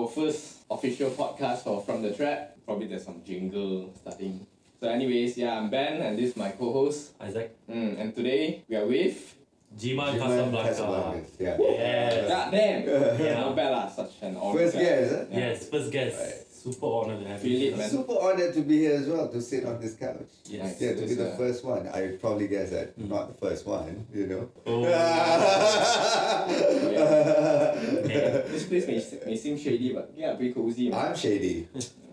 our first official podcast for From the Trap. Probably there's some jingle starting. So, anyways, yeah, I'm Ben, and this is my co-host. Isaac. Mm, and today we are with. Jiman Jiman Casablanca. Casablancas, Yeah. Yes. God damn! Yeah. Not bad lah, such an honor. First guest, huh? Yeah. Yes, first guest. Right. Super honored to have Feel you. it, man. Super honored to be here as well to sit on this couch. Yes. Yeah, to be the uh, first one. I probably guess that Mm. not the first one, you know. Oh. Okay. This place may, may seem shady, but yeah, pretty cozy. man. I'm shady.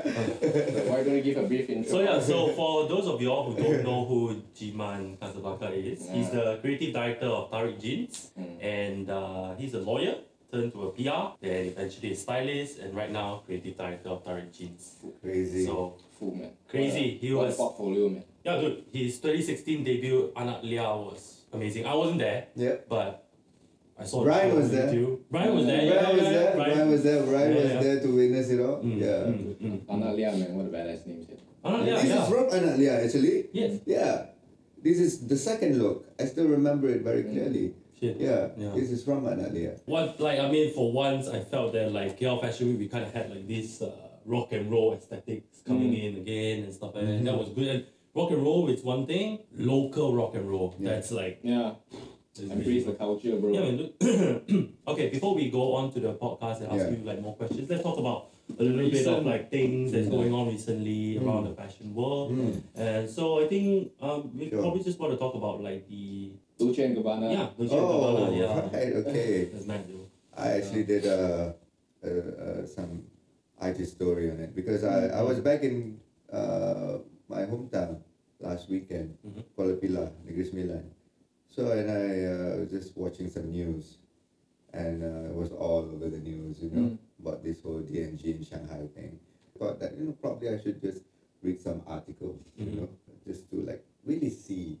Why don't you give a brief intro? So yeah, so for those of you all who don't know who Jiman Casablanca is, he's the creative director of Tarik Jeans, Mm. and uh, he's a lawyer turned to a PR, then eventually a stylist, and right now creative director of Tarik Jeans. Crazy. So Full, man. Crazy. What a- He what a was- portfolio, man. yeah, dude, his 2016 debut Anak Lia was amazing. I wasn't there, yeah. but I saw Brian the was there. with you. Brian was there. Brian yeah, was yeah, there. Brian. Brian was there. Brian Yeah, was there to witness it all. Mm, yeah. mm, mm. Analia, man. What a badass name. Shit. Anak Lia, This yeah. is from Analia actually. Yes. Yeah. This is the second look. I still remember it very Mm. clearly. Shit. Yeah. Yeah. This is from Analia. What like I mean for once I felt that like KL Fashion Week we kind of had like this uh, rock and roll aesthetics coming Mm. in again and stuff like that. And that was good. And rock and roll is one thing. Local rock and roll Yeah. that's like Yeah. is Embrace the culture, bro. Yeah, man. Look, okay, before we go on to the podcast and ask Yeah. you like more questions, let's talk about a little bit of like things that's Yeah. going on recently Mm. around the fashion world. Mm. And so I think um we Sure. probably just want to talk about like the Dolce and Gabbana. yeah, Dolce Oh, and Gabbana, yeah. right. Okay. That's mad, dude. I actually did uh, uh, uh, some IT story on it because I, I was back in uh, my hometown last weekend, Mhm. Kuala Pilah, Negeri Sembilan. So and I uh, was just watching some news, and uh, it was all over the news, you know, Mm. about this whole DNG in Shanghai thing. Thought that you know probably I should just read some articles, Mhm. you know, just to like really see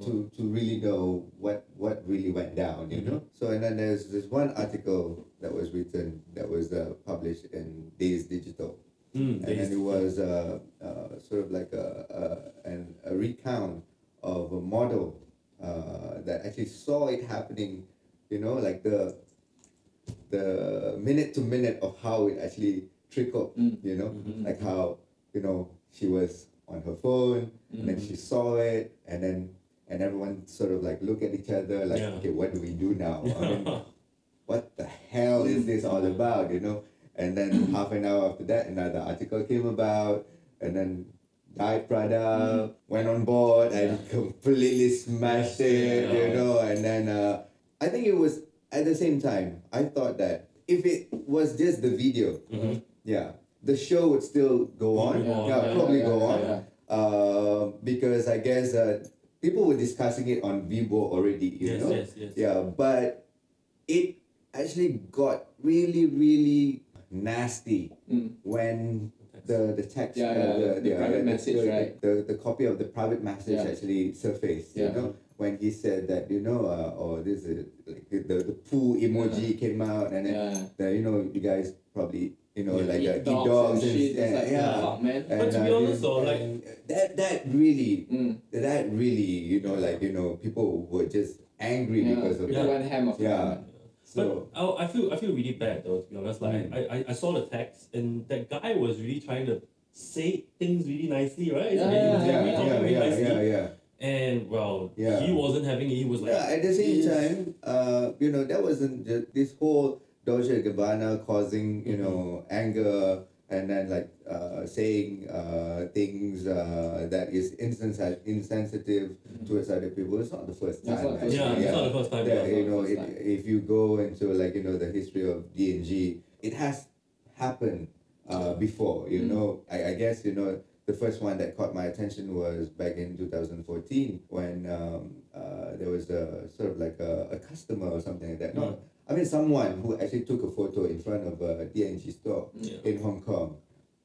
to to really know what what really went down, you know. So and then there's this one article that was written that was uh, published in Dazed Digital, Mm, and then it was uh, uh, sort of like a, a an, a recount of a model uh, that actually saw it happening, you know, like the the minute to minute of how it actually trickled, Mm. you know, Mhm. like how you know she was on her phone and then she saw it and then and everyone sort of like look at each other like Yeah. okay what do we do now I mean, what the hell is this all about you know and then half an hour after that another article came about and then Diet Prada went on board and completely smashed it Yeah. you know and then uh, I think it was at the same time I thought that if it was just the video Mhm. yeah the show would still go on Probably go on, yeah, yeah, probably yeah, go on yeah. uh, because I guess uh, people were discussing it on Weibo already, you yes, know. yes, yes. Yeah, but it actually got really, really nasty Mm. when the the text, Yeah, uh, yeah, the, the private the, message, the, right? The, the copy of the private message Yeah. actually surfaced. Yeah. You know, when he said that, you know, uh, or this is like the the, the poo emoji came out, and then Yeah. the, you know, you guys probably you know Yeah. like uh, Eat eat dogs, dogs and shit. It's like, yeah. fuck, man. But to be uh, honest though, like- that that really Mm. that really you know like you know people were just angry Yeah. because of People that. went ham after Yeah. That, man. So but I, I feel I feel really bad though to be honest. Like Mm. I, I, I saw the text and that guy was really trying to say things really nicely, right? Yeah, He was yeah, yeah, yeah, yeah, nicely. yeah, yeah. And well, Yeah. he wasn't having it. He was like, Yeah, at the same "This- time, uh, you know, that wasn't just this whole Dolce Gabbana causing, you know, anger and then like uh, saying uh, things uh, that is insensi- insensitive towards other people. It's not the first time. not the first Yeah, it's not the first time. Yeah, Yeah. you know, it, if you go into like you know the history of DNG, it has happened uh, before. You Mm. know, I, I guess you know the first one that caught my attention was back in 2014 when um, uh, there was a sort of like a, a customer or something like that. No, I mean someone who actually took a photo in front of a DNG store Yeah. in Hong Kong,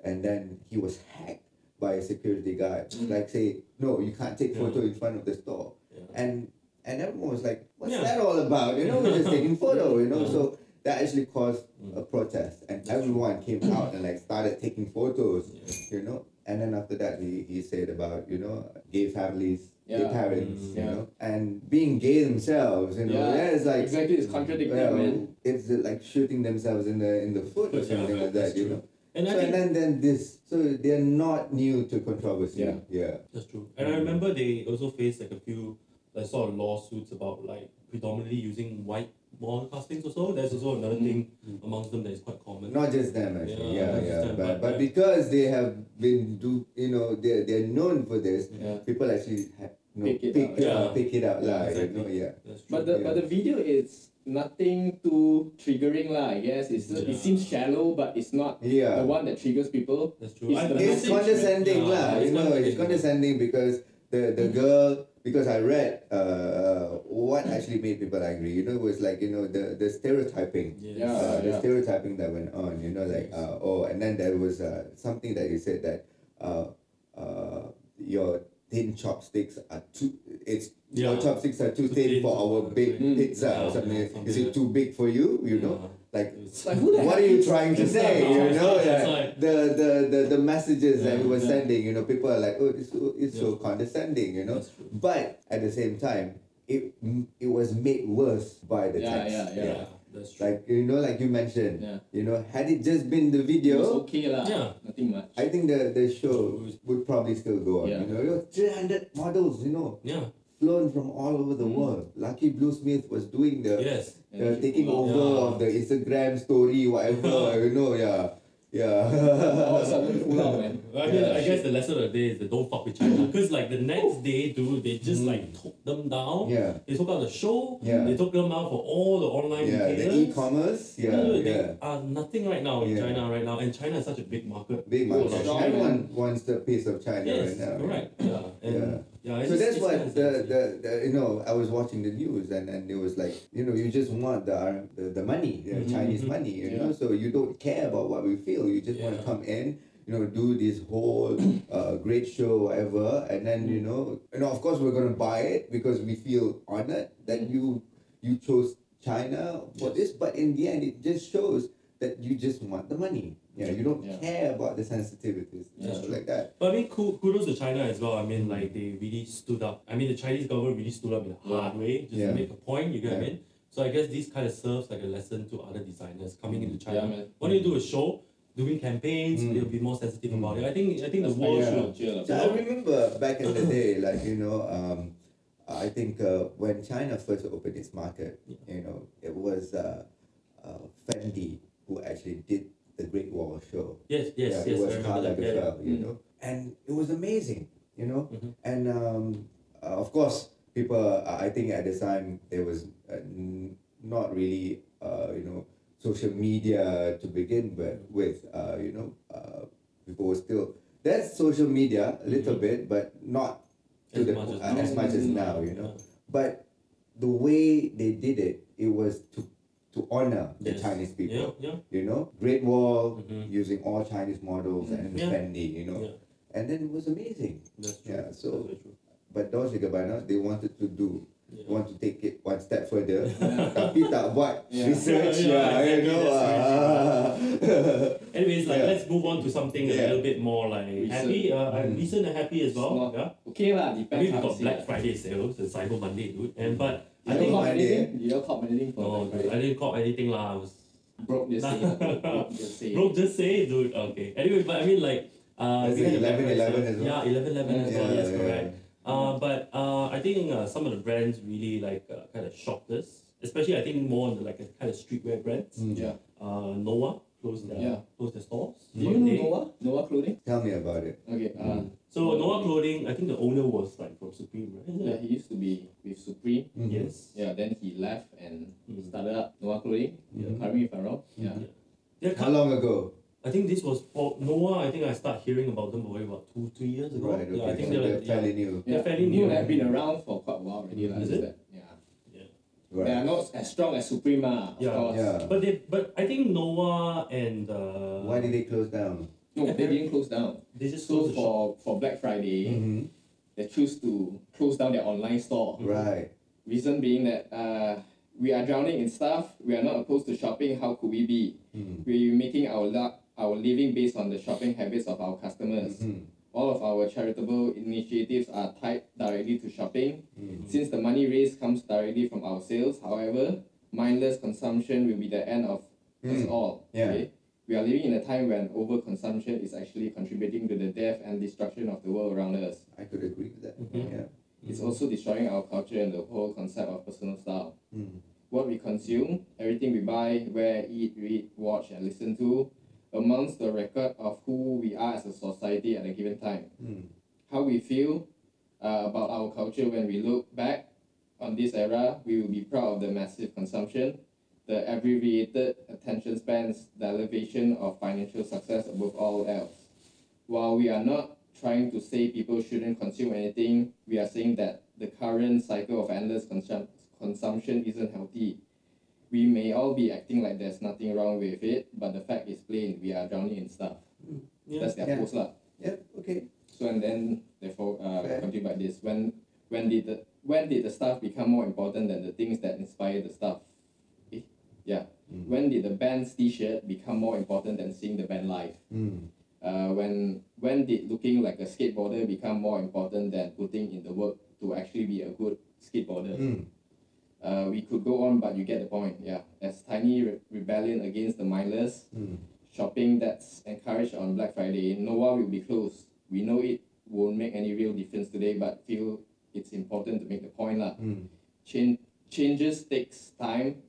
and then he was hacked by a security guard. Mm. Like say, no, you can't take photo in front of the store and and everyone was like, "What's that all about?" You know, we're just taking photo. You know, so that actually caused Mm. a protest, and everyone came out and like started taking photos. You know, and then after that, he, he said about you know gay families. Yeah. parents, Mm. you know, and being gay themselves, you know, Yeah, yeah, it's like exactly, it's contradicting, well, man. It's uh, like shooting themselves in the in the foot or But yeah, something like that's that, you true. know. And I so think and then then this, so they're not new to controversy. Yeah. yeah. That's true. And I remember they also faced like a few like sort of lawsuits about like predominantly using white wall castings or so. That's also another Mm. thing amongst them that is quite common. Not just them actually, Yeah, yeah, not yeah. them, but but, but because they have been do you know they're they're known for this, Yeah. people actually have, you know, Pick it pick up, uh, yeah. pick it up, lah, exactly. you know, yeah. True. But the Yeah. but the video is nothing too triggering lah. I guess it's Yeah. it seems shallow, but it's not Yeah. the one that triggers people. That's true. It's I- the the it's message- condescending yeah, lah. it's you know, it's condescending because the the girl because I read uh, what actually made people angry. You know, it was like you know the the stereotyping. Yes. Yeah. Uh, the yeah. stereotyping that went on, you know, like Yes. uh, oh, and then there was uh, something that you said that uh, uh, your thin chopsticks are too. It's your Yeah. chopsticks are too Too thin thin for for our big big- pizza Yeah, or something. yeah, something Is it too big for you? You know, like Like, who what are you trying to say? You know, yeah. like- the, the the the messages that we were yeah. sending. You know, people are like, oh, it's so, it's so condescending. You know, but at the same time, it it was made worse by the Yeah, text. yeah, yeah. Yeah, that's true. Like you know, like you mentioned, Yeah. you know, had it just been the It was video, okay lah. Yeah. Nothing much. I think the the show would probably still go on. Yeah. You know, you know, three hundred models, you know, yeah. flown from all over the Mm. world. Lucky Blue Smith was doing the Yes. And uh, taking over Yeah. of the Instagram story, whatever. you know, yeah, All of a yeah. sudden pull out, man. I mean, Yeah. I guess the lesson of the day is that don't fuck with China. Because like the next day, dude, they just Mm. like took them down. yeah, They took out the show. Yeah. They took them out for all the online yeah. The e-commerce, yeah, Dude, they yeah. are nothing right now in Yeah. China right now, and China is such a big market. Big Oh, market. strong, Everyone wants the piece of China Yes, right now. correct. Yeah, and Yeah. Yeah. So that's what the, the, the you know I was watching the news and and it was like you know you just want the the, the money the Mhm, Chinese mhm. money you Yeah. know so you don't care about what we feel you just want to come in you know do this whole uh, great show whatever and then you know you know of course we're gonna buy it because we feel honored that Mm. you you chose China for Yes. this but in the end it just shows that you just want the money yeah you don't Yeah. care about the sensitivities Yeah. stuff like that But I mean, ku- kudos to China as well. I mean, like they really stood up. I mean, the Chinese government really stood up in a hard way just Yeah. to make a point. You get what I mean? So I guess this kind of serves like a lesson to other designers coming into China. Yeah, you do a show, doing campaigns, Mm. they'll be more sensitive Mm. about it. I think I think the world yeah, should. So I remember back in the day, like you know, um, I think uh, when China first opened its market, you know, it was uh, uh, Fendi who actually did the Great Wall show. Yes, yes, yeah, yes. it was remember Karl that. Yeah, yeah. You Mm. know, and it was amazing, you know, Mhm. and um, uh, of course, people. Uh, I think at the time there was uh, n- not really, uh, you know, social media to begin with. With uh, you know, uh, people were still there's social media a little Mhm. bit, but not to As the much as uh, now. as much as now, you know. Yeah. But the way they did it, it was to to honor the Yes. Chinese people. Yeah, yeah. You know, Great Wall Mhm. using all Chinese models and Yeah. Fendi, you know, Yeah. and then it was amazing. That's true. Yeah, so- That's true. But Dolce Gabbana, they wanted to do, Yeah. want to take it one step further, Yeah. tapi tak buat Yeah. research, Yeah, yeah, yeah, you know. exactly, ah. Anyways, like Yeah. let's move on to something a little bit more like Recent. happy. Uh, uh, Mm. recent and happy as It's well. not- Yeah. Okay lah, I depends mean, we how got to Black lah. Friday sales and Cyber Monday, dude. And but I You think don't cop anything? You don't cop anything for no, Black dude, I didn't cop anything lah. I was Broke just say lah, broke just say. Bro, just say, it, dude. Okay. Anyway, but I mean, like, uh, Is we it had the Black 11, Friday 11 as well? Yeah, eleven, eleven as Yeah, well. Yes, yeah, correct. Uh, but uh, I think uh, some of the brands really like uh, kind of shocked us, especially I think more on the like a kind of streetwear brands. Mm. Yeah. Uh, Noah closed the Yeah. closed their stores. Do you know. Noah? Noah clothing? Tell me about it. Okay. Uh, So Noah Clothing, I think the owner was like from Supreme, right? yeah, he used to be with Supreme. Mhm. Yes. Yeah, then he left and Mm. started up Noah Clothing. Mhm. Correct if I'm wrong. Yeah. Yeah. Yeah, How long ago? I think this was for Noah. I think I started hearing about them probably about two, three years ago. Right, okay. Yeah, I think so they're, they're like, fairly yeah. new. They're fairly No, new. They've been around for quite a while already. lah, Is just it? That, Yeah. They are not as strong as Supreme, ah, of Yeah. course. Yeah. But they, but I think Noah and uh, Why did they close down? No, they didn't close down. they just So closed the for, for Black Friday, Mhm. they choose to close down their online store. Right. Reason being that uh, we are drowning in stuff. We are not opposed to shopping. How could we be? Mm. We're making our la- our living based on the shopping habits of our customers. Mhm. All of our charitable initiatives are tied directly to shopping. Mm. Since the money raised comes directly from our sales, however, mindless consumption will be the end of us Mm. all. Yeah. Okay? We are living in a time when overconsumption is actually contributing to the death and destruction of the world around us. I could agree with that. Mhm. Yeah. It's also destroying our culture and the whole concept of personal style. Mm. What we consume, everything we buy, wear, eat, read, watch, and listen to, amounts the record of who we are as a society at a given time. Mm. How we feel uh, about our culture when we look back on this era, we will be proud of the massive consumption, the abbreviated attention spans, the elevation of financial success above all else. While we are not trying to say people shouldn't consume anything, we are saying that the current cycle of endless consum- consumption isn't healthy. We may all be acting like there's nothing wrong with it, but the fact is plain, we are drowning in stuff. Yeah. That's their Yeah. post lah. Yep. Okay. So and then therefore uh Fair. continue like this. When when did the when did the stuff become more important than the things that inspire the stuff? Eh? Yeah. Mm. When did the band's t-shirt become more important than seeing the band live? Mm. Uh when when did looking like a skateboarder become more important than putting in the work to actually be a good skateboarder? Mm. Uh, we could go on, but you get the point. Yeah. As tiny re- rebellion against the mindless, Mm. shopping that's encouraged on Black Friday, Noah will be closed. We know it won't make any real difference today, but feel it's important to make the point. Mm. Change changes takes time.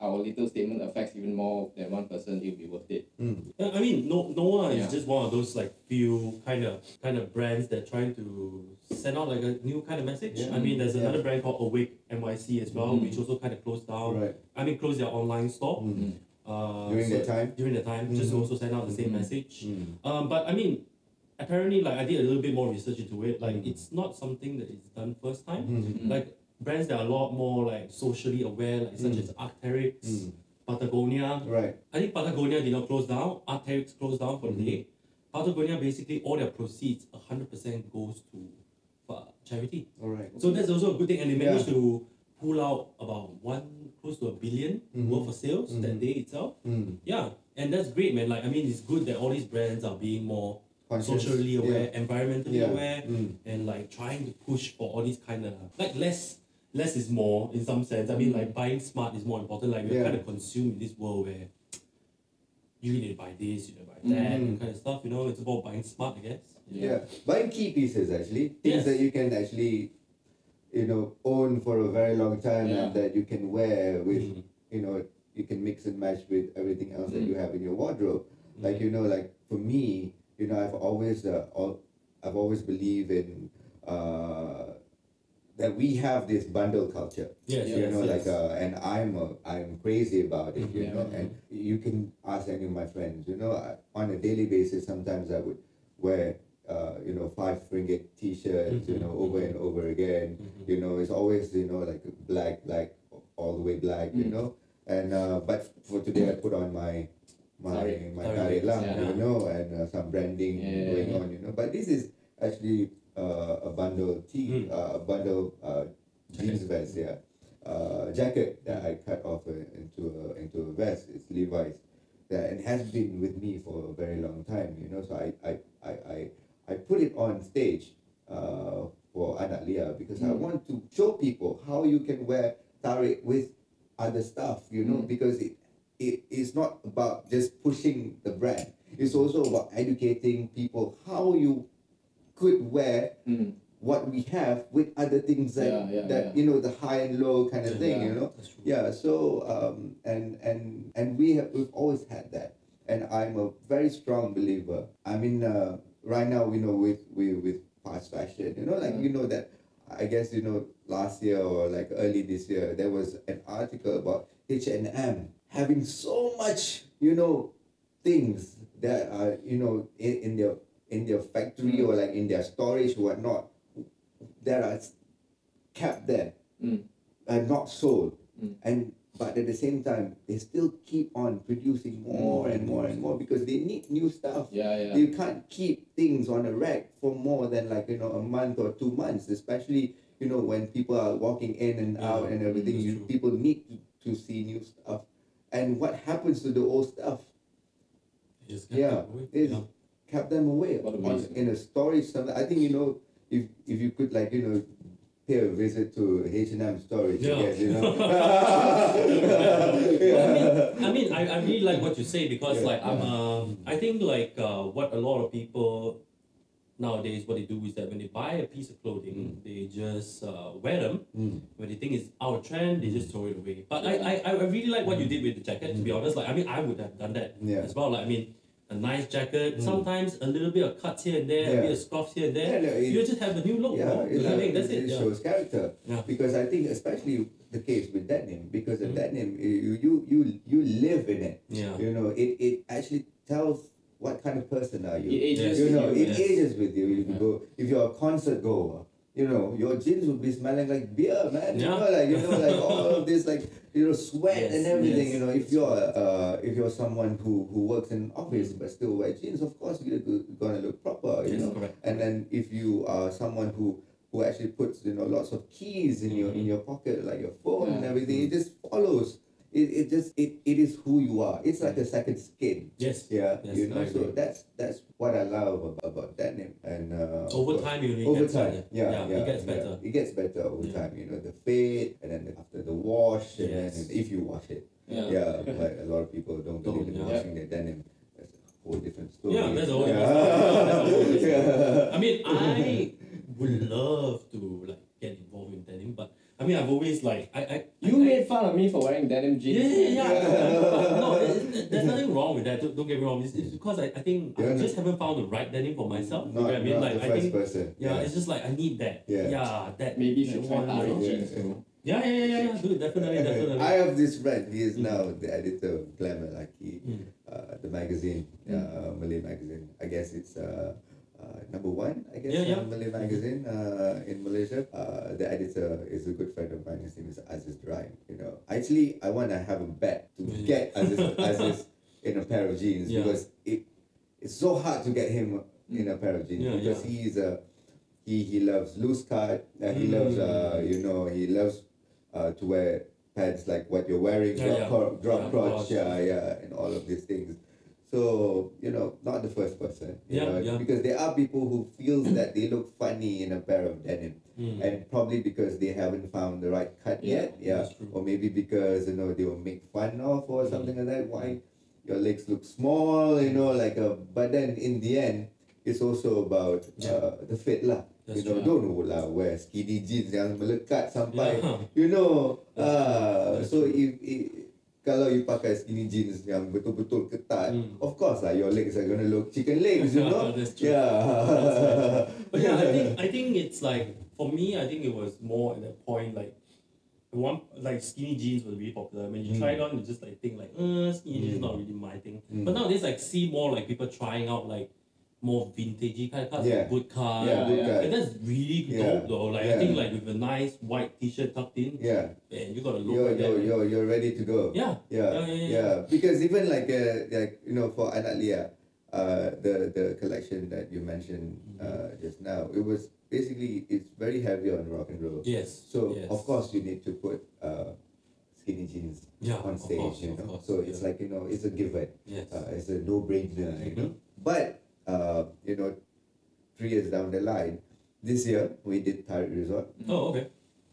If our little statement affects even more than one person, it'll be worth it. Mm. I mean, no, Noah Yeah. is just one of those like few kind of kind of brands that trying to send out like a new kind of message. Yeah. I mean, there's Yeah. another brand called Awake NYC as well, Mhm. which also kind of closed down. Right. I mean, closed their online store. Mm. Uh, During so- that time. During the time, just to Mhm. also send out the same Mhm. message. Mm. Um, but I mean, apparently, like I did a little bit more research into it. Like, Mm. it's not something that is done first time. Mm. Like brands that are a lot more like socially aware, like such Mm. as Arc'teryx, Mm. Patagonia, Right. I think Patagonia did not close down. Arc'teryx closed down for the Mhm. day. Patagonia basically all their proceeds, hundred percent goes to for charity. All right. So that's also a good thing, and they Yeah. managed to pull out about one close to a 1000000000 Mhm. worth of sales that Mhm. day itself. Mm. Yeah, and that's great, man. Like I mean, it's good that all these brands are being more Conscious. socially aware, environmentally Yeah. aware, and like trying to push for all these kind of like less. Less is more in some sense. I mean, like buying smart is more important. Like we're Yeah. kind of consumed in this world where you need to buy this, you need to buy that, Mhm. kind of stuff. You know, it's about buying smart, I guess. Yeah. Buying key pieces actually. Things Yes. that you can actually, you know, own for a very long time Yeah. and that you can wear with, Mhm. you know, you can mix and match with everything else that Mm. you have in your wardrobe. Like you know, like for me, you know, I've always uh, all, I've always believed in uh, that we have this bundle culture. Yes, you yes, know, yes. like uh, and I'm uh, I'm crazy about it. You Mhm. know, and you can ask any of my friends. You know, I, on a daily basis, sometimes I would wear. Uh, you know, five ringgit T-shirts. You Mhm. know, over and over again. Mhm. You know, it's always you know like black, black, all the way black. You Mm. know, and uh, but for today I put on my my Tarik. my tarik lah, yeah. you know, and uh, some branding Yeah. going on. You know, but this is actually uh, a bundle tee, Mm. uh, a bundle uh, jeans vest, yeah, uh, jacket that I cut off uh, into a, into a vest. It's Levi's, that and has been with me for a very long time. You know, so I I I I, I put it on stage uh, for Anak Lia because I Mm. want to show people how you can wear tarik with other stuff. You know, Mm. because it it is not about just pushing the brand. It's also about educating people how you could wear Mm. what we have with other things that Yeah, yeah, that yeah. you know the high and low kind of thing Yeah. you know yeah so um and and and we have we've always had that and i'm a very strong believer i mean uh, right now we know with with with fast fashion you know like Yeah. you know that i guess you know last year or like early this year there was an article about h&m having so much you know things that are you know in, in their in their factory Mm. or like in their storage or whatnot that are kept there Mm. and not sold Mm. and but at the same time they still keep on producing more Mm. and more and more because they need new stuff Yeah, yeah. you can't keep things on a rack for more than like you know a month or two months especially you know when people are walking in and Yeah, out and everything that's you people need to, to see new stuff and what happens to the old stuff just Yeah, take it's- yeah. Kept them away in a storage somewhere. I think you know if if you could like you know pay a visit to H and M storage, Yeah. I you know. Well, I mean, I mean, I, I really like what you say because Yeah. like I'm um I think like uh, what a lot of people nowadays what they do is that when they buy a piece of clothing they just uh, wear them Mm. when they think it's out of trend they just throw it away. But I, I I really like what you did with the jacket to be honest. Like I mean I would have done that Yeah. as well. Like I mean a nice jacket, sometimes a little bit of cuts here and there, a bit of scuffs here and there. Yeah, no, it- you just have a new look. Yeah, bro. it, You know what That's it, it. yeah. shows character. Yeah. Because I think especially the case with denim, because the Mm. denim you you you you live in it. Yeah. You know, it, it actually tells what kind of person are you. It ages you with know, you. it yes. ages with you. If you go, if you're a concert goer, you know, your jeans will be smelling like beer, man. You know, like you know, like all of this, like you know, sweat Yes, and everything. yes, You know, if you're uh, if you're someone who who works in office but still wear jeans, of course you're gonna look proper. You Yes, know, correct. and then if you are someone who who actually puts you know lots of keys in your in your pocket like your phone and Yeah. everything, it just follows. It, it just it, it is who you are. It's like a second skin. Yes. Yeah, Yes, you know. So that's that's what I love about, about denim. And uh, Over of time, you really over get time, better. yeah, yeah, it gets yeah. better. It gets better over Yeah. time. You know, the fade, and then after the wash, and Yes. then if you wash it, Yeah. yeah. but a lot of people don't Don't, believe in yeah. washing their denim. That's a whole different story. Yeah, that's a whole yeah. different story. Yeah. I mean, I would love to like get involved in denim, but I mean, I've always like I I You I, made fun of me for wearing denim yeah jeans. yeah yeah. But no, it- it- there's nothing wrong with that. Don't, don't get me wrong. It's, it's because I, I think I Yeah, no. just haven't found the right denim for myself. you know Not, what I mean? Like the I first think person. yeah, it's just like I need that. Yeah. Yeah, that Maybe you that should try one, Ari know. Yeah. jeans. Yeah, yeah, yeah, yeah, yeah. Dude, definitely, definitely. I have this friend. He is Mm. now the editor of Glam Lelaki, Mm. uh, the magazine, uh, Malay magazine. I guess it's uh, uh, number one. I guess Yeah, yeah. uh, Malay magazine uh, in Malaysia. Uh, the editor is a good friend of mine. His name is Aziz Drai. You know, actually, I want to have a bet to Really? get Aziz, Aziz in a pair of jeans Yeah. because it it's so hard to get him in a pair of jeans Yeah, because yeah. he's a he he loves loose cut. Uh, he Mm. loves uh, you know he loves uh, to wear pants like what you're wearing, drop, yeah. cro- drop crotch. yeah, yeah, and all of these things. So you know, not the first person, you Yeah, know, yeah. because there are people who feels that they look funny in a pair of denim, Mm. and probably because they haven't found the right cut Yeah, yet, yeah, or maybe because you know they will make fun of or Mm. something like that. Why your legs look small, you know, like a. But then in the end, it's also about Yeah. uh, the fit lah. That's you know, true. don't know lah wear skinny jeans yang melekat sampai Yeah. you know That's ah That's so true. if, if kalau you pakai skinny jeans yang betul-betul ketat Mm. of course lah your legs are gonna look chicken legs you know That's true. yeah But yeah, I think I think it's like for me, I think it was more at that point like one like skinny jeans was really popular. When you try it on, you just like think like, uh, skinny jeans is not really my thing. Mm. But nowadays, like see more like people trying out like more vintagey kind of cuts, Yeah. like boot cut. yeah, good yeah. And that's really Yeah. dope though. Like I think like with a nice white t-shirt tucked in, yeah and you got to look you're, like you're, man. you're, you're ready to go Yeah. yeah, Yeah, yeah, yeah. yeah. Because even like uh, like you know for Anak Lia, uh, the the collection that you mentioned Mm-hmm. uh, just now, it was basically it's very heavy on rock and roll. Yes. So yes. of course you need to put uh, skinny jeans Yeah, on of stage, course, you know. course, so it's like you know it's a given. Yes. Uh, it's a no-brainer, you know. But uh, you know, three years down the line, this year we did Tarik Resort. oh, okay.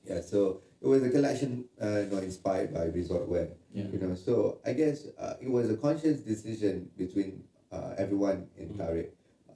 Yeah, so it was a collection, uh, you know, inspired by resort wear. Yeah. You know, so I guess uh, it was a conscious decision between uh, everyone in Mm.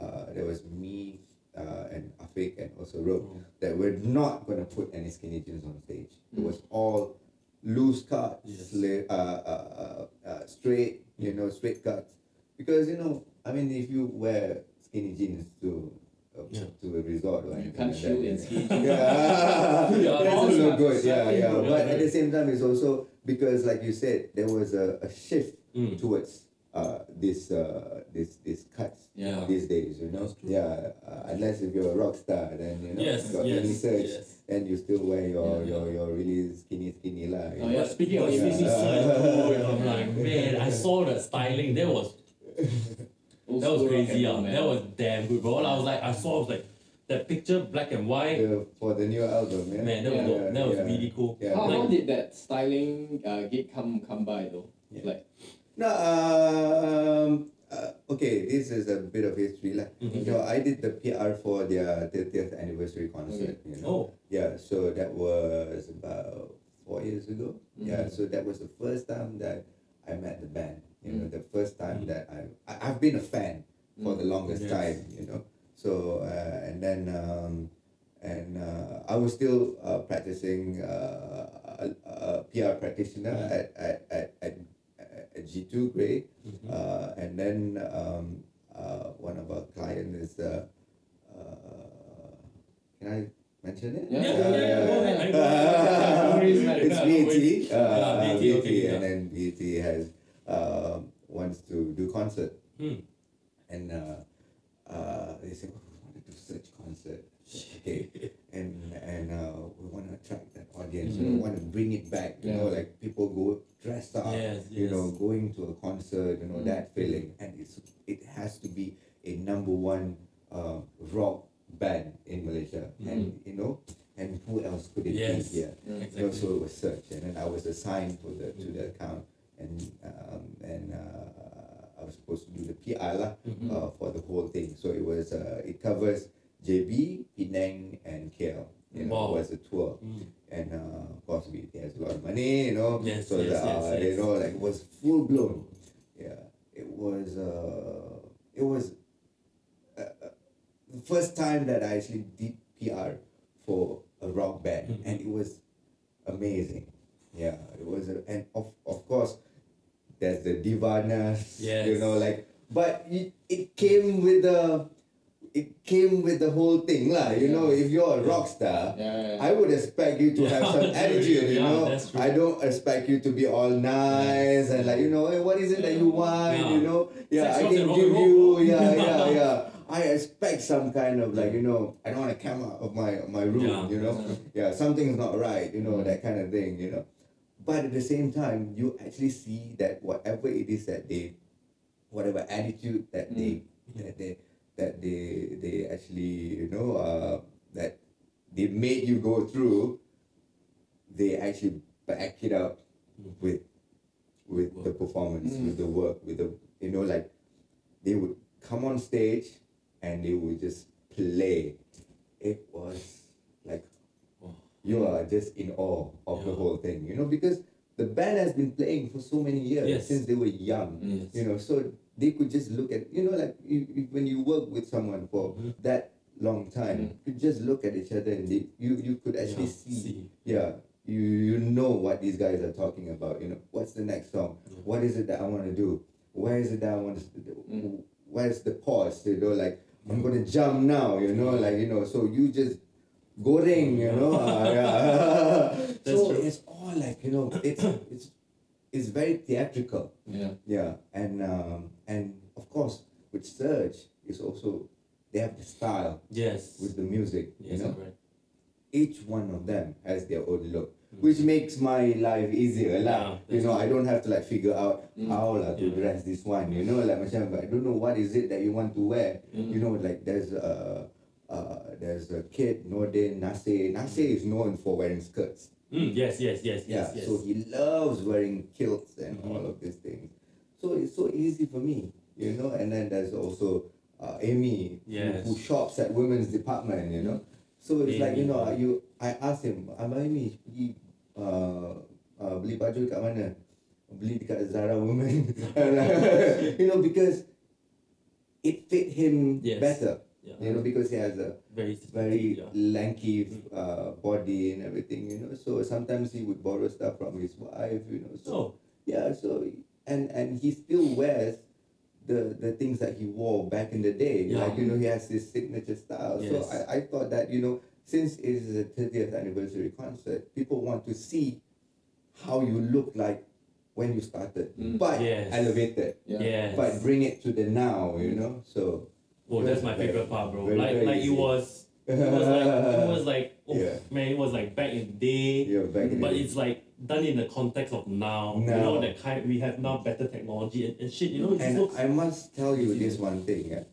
Uh, there was me uh, and Afik and also Rob Mm. that we're not going to put any skinny jeans on stage. It Mm. was all loose cuts, Yes. uh, uh, uh, uh, straight, you know, straight cuts. Because, you know, I mean, if you wear skinny jeans to uh, Yeah. to a resort or You anything can't like shoot that, in you skinny know. jeans. Yeah, Yeah, it doesn't also look good. Yeah, yeah. Yeah, But at the same time, it's also because, like you said, there was a, a shift Mm. towards uh, this uh, this this cuts Yeah. these days. You know, yeah. Uh, unless if you're a rock star, then you know, Yes, got yes, research, yes. and you still wear your Yeah, your your really skinny skinny lah. you Oh, yeah. Speaking of But skinny skinny jeans. size, dude, I'm like, man, I saw the styling. That was Old that was crazy. and Yeah, roll, man. that was damn good, bro. I was like, I saw, I was like, that picture, black and white. The- for the new album, yeah. Man, that was Yeah, that was yeah. really cool. Yeah. How, Like- how did that styling uh, gig come come by though? Yeah. Like No, um, uh, okay. okay, this is a bit of history lah. Mhm. You know, I did the PR for their 30th anniversary concert. You know, Oh, yeah. So that was about four years ago. Yeah. Mhm. So that was the first time that I met the band. You know, Mm. the first time Mm. that I, I I've been a fan for the longest Yes. time. You know, so uh, and then um, and uh, I was still uh, practicing uh, a, a PR practitioner Mm. at at at at, at G two grade. mhm. Uh, and then um, uh, one of our clients is uh, uh, can I mention it? Yeah, yeah, Uh, yeah, go ahead, I go ahead. No worries, man. it's Yeah, BT. Uh, Yeah, uh, BT, okay, yeah. and then BT has um wants to do concert, Hmm. and uh, uh, they say, oh, we want to do such concert. Okay, and and uh, we want to attract that audience. You know, Mhm. want to bring it back. You know, like people go dressed up Yes, you know, going to a concert, you know, Mm. that feeling. And it's it has to be a number one uh, rock band in Malaysia. And you know, and who else could it Yes. be here? Mm. You know, so it was search and then I was assigned to the to the account and um, and uh, I was supposed to do the PR lah, Mhm. uh, for the whole thing. So it was uh, it covers JB, Penang and KL. You know, Wow. it was a tour Mm. and uh, of course we has a lot of money, you know. Yes, so yes, that, yes, uh, yes. you know, like it was full blown. Yeah, it was. Uh, it was uh, uh, the first time that I actually did PR for a rock band, Mhm. and it was amazing. Yeah, it was, a, and of of course, there's the divanas. You know, like, but it, it came with the. It came with the whole thing, lah. You know, if you're a rock star, Yeah, yeah. I would expect you to have some Yeah, attitude, you yeah, know. I don't expect you to be all nice and like, you know, hey, what is it that you want, Yeah. you know? Yeah, Sex, I can give you, yeah, yeah, yeah. I expect some kind of like, you know, I don't want come out of my my room, Yeah. you know. Yeah, something's not right, you know, that kind of thing, you know. But at the same time, you actually see that whatever it is that they, whatever attitude that they, that they, that they, they actually, you know, uh, that they made you go through, they actually back it up Mm. with, with the performance, Mm. with the work, with the, you know, like they would come on stage and they would just play. It was like. You are just in awe of the whole thing, you know, because the band has been playing for so many years Yes. since they were young, Yes. you know, so they could just look at, you know, like you, you, when you work with someone for Mhm. that long time, you just look at each other and they, you, you could actually Yeah, see, see. yeah, you, you know what these guys are talking about, you know, what's the next song? Yeah. What is it that I want to do? Where is it that I want to, Mm. where's the pause, you know, like, I'm going to jump now, you know, like, you know, so you just goreng, you know, uh, yeah. So true. it's all like, you know, it's, it's, it's very theatrical. Yeah. Yeah, and um, and of course with Search is also they have the style Yes. with the music. yes, you know, correct. each one of them has their own look, which makes my life easier lah. Yeah, you know, I don't have to like figure out Mm. how lah to Yeah. dress this one. You know, like macam I don't know what is it that you want to wear. Mm. You know, like there's a. Uh, there's a kid, Nordin Nasir. Nasir is known for wearing skirts. Mm, yes, yes, yes, Yeah, yes, yes. so he loves wearing kilts and Mhm. all of these things. So it's so easy for me, you know. And then there's also uh, Amy, who- Yes. who, shops at women's department, you know. So it's like you know, you I asked him, Abang Amy pergi uh, uh, beli baju kat mana? Beli dekat Zara Women, you know, because it fit him Yes. better, yeah. you know, because he has a very very yeah. lanky uh, body and everything, you know. So sometimes he would borrow stuff from his wife, you know. So Oh, yeah, so and and he still wears the the things that he wore back in the day. Yeah. Like you know, he has his signature style. So I, I thought that you know, since it is a 30th anniversary concert, people want to see how you look like when you started, Mm. but Yes. elevated, Yeah. yes. but bring it to the now, you know. So Oh, that's my favorite part, bro. very, like, very like it was, it was like, it was like, oh Yeah. man, it was like back in the day. yeah, back in But the it's like done in the context of now. You know that kind. We have now better technology and, and shit. You know, And. I must tell you this one thing. Yeah.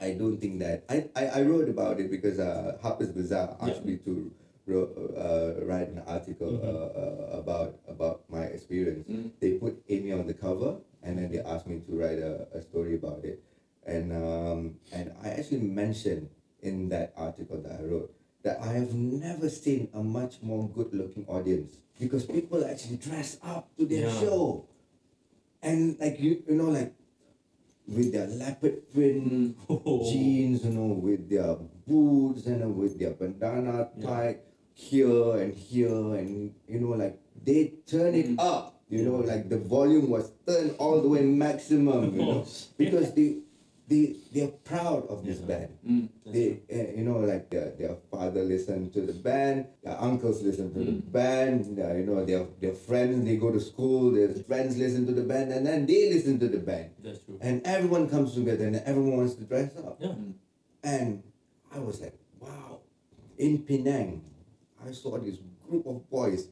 I don't think that I, I, I wrote about it because uh, Harper's Bazaar asked Yeah. me to wrote, uh, write an article Mhm. uh, uh, about about my experience. Mm. They put Amy on the cover, and then they asked me to write a, a story about it. And um, and I actually mentioned in that article that I wrote that I have never seen a much more good-looking audience because people actually dress up to their Yeah. show, and like you you know like with their leopard print Oh. jeans, you know, with their boots and uh, with their bandana Yeah. tied here and here, and you know, like they turn it Mm. up. You know, like the volume was turned all the way maximum. You know, because they they they're proud of this Yeah. band. Mm. They, uh, you know, like their, their father listened to the band, their uncles listen to the band, uh, you know, their their friends they go to school, their friends listen to the band, and then they listen to the band, That's true. and everyone comes together, and everyone wants to dress up. Yeah. And I was like, wow. In Penang, I saw this group of boys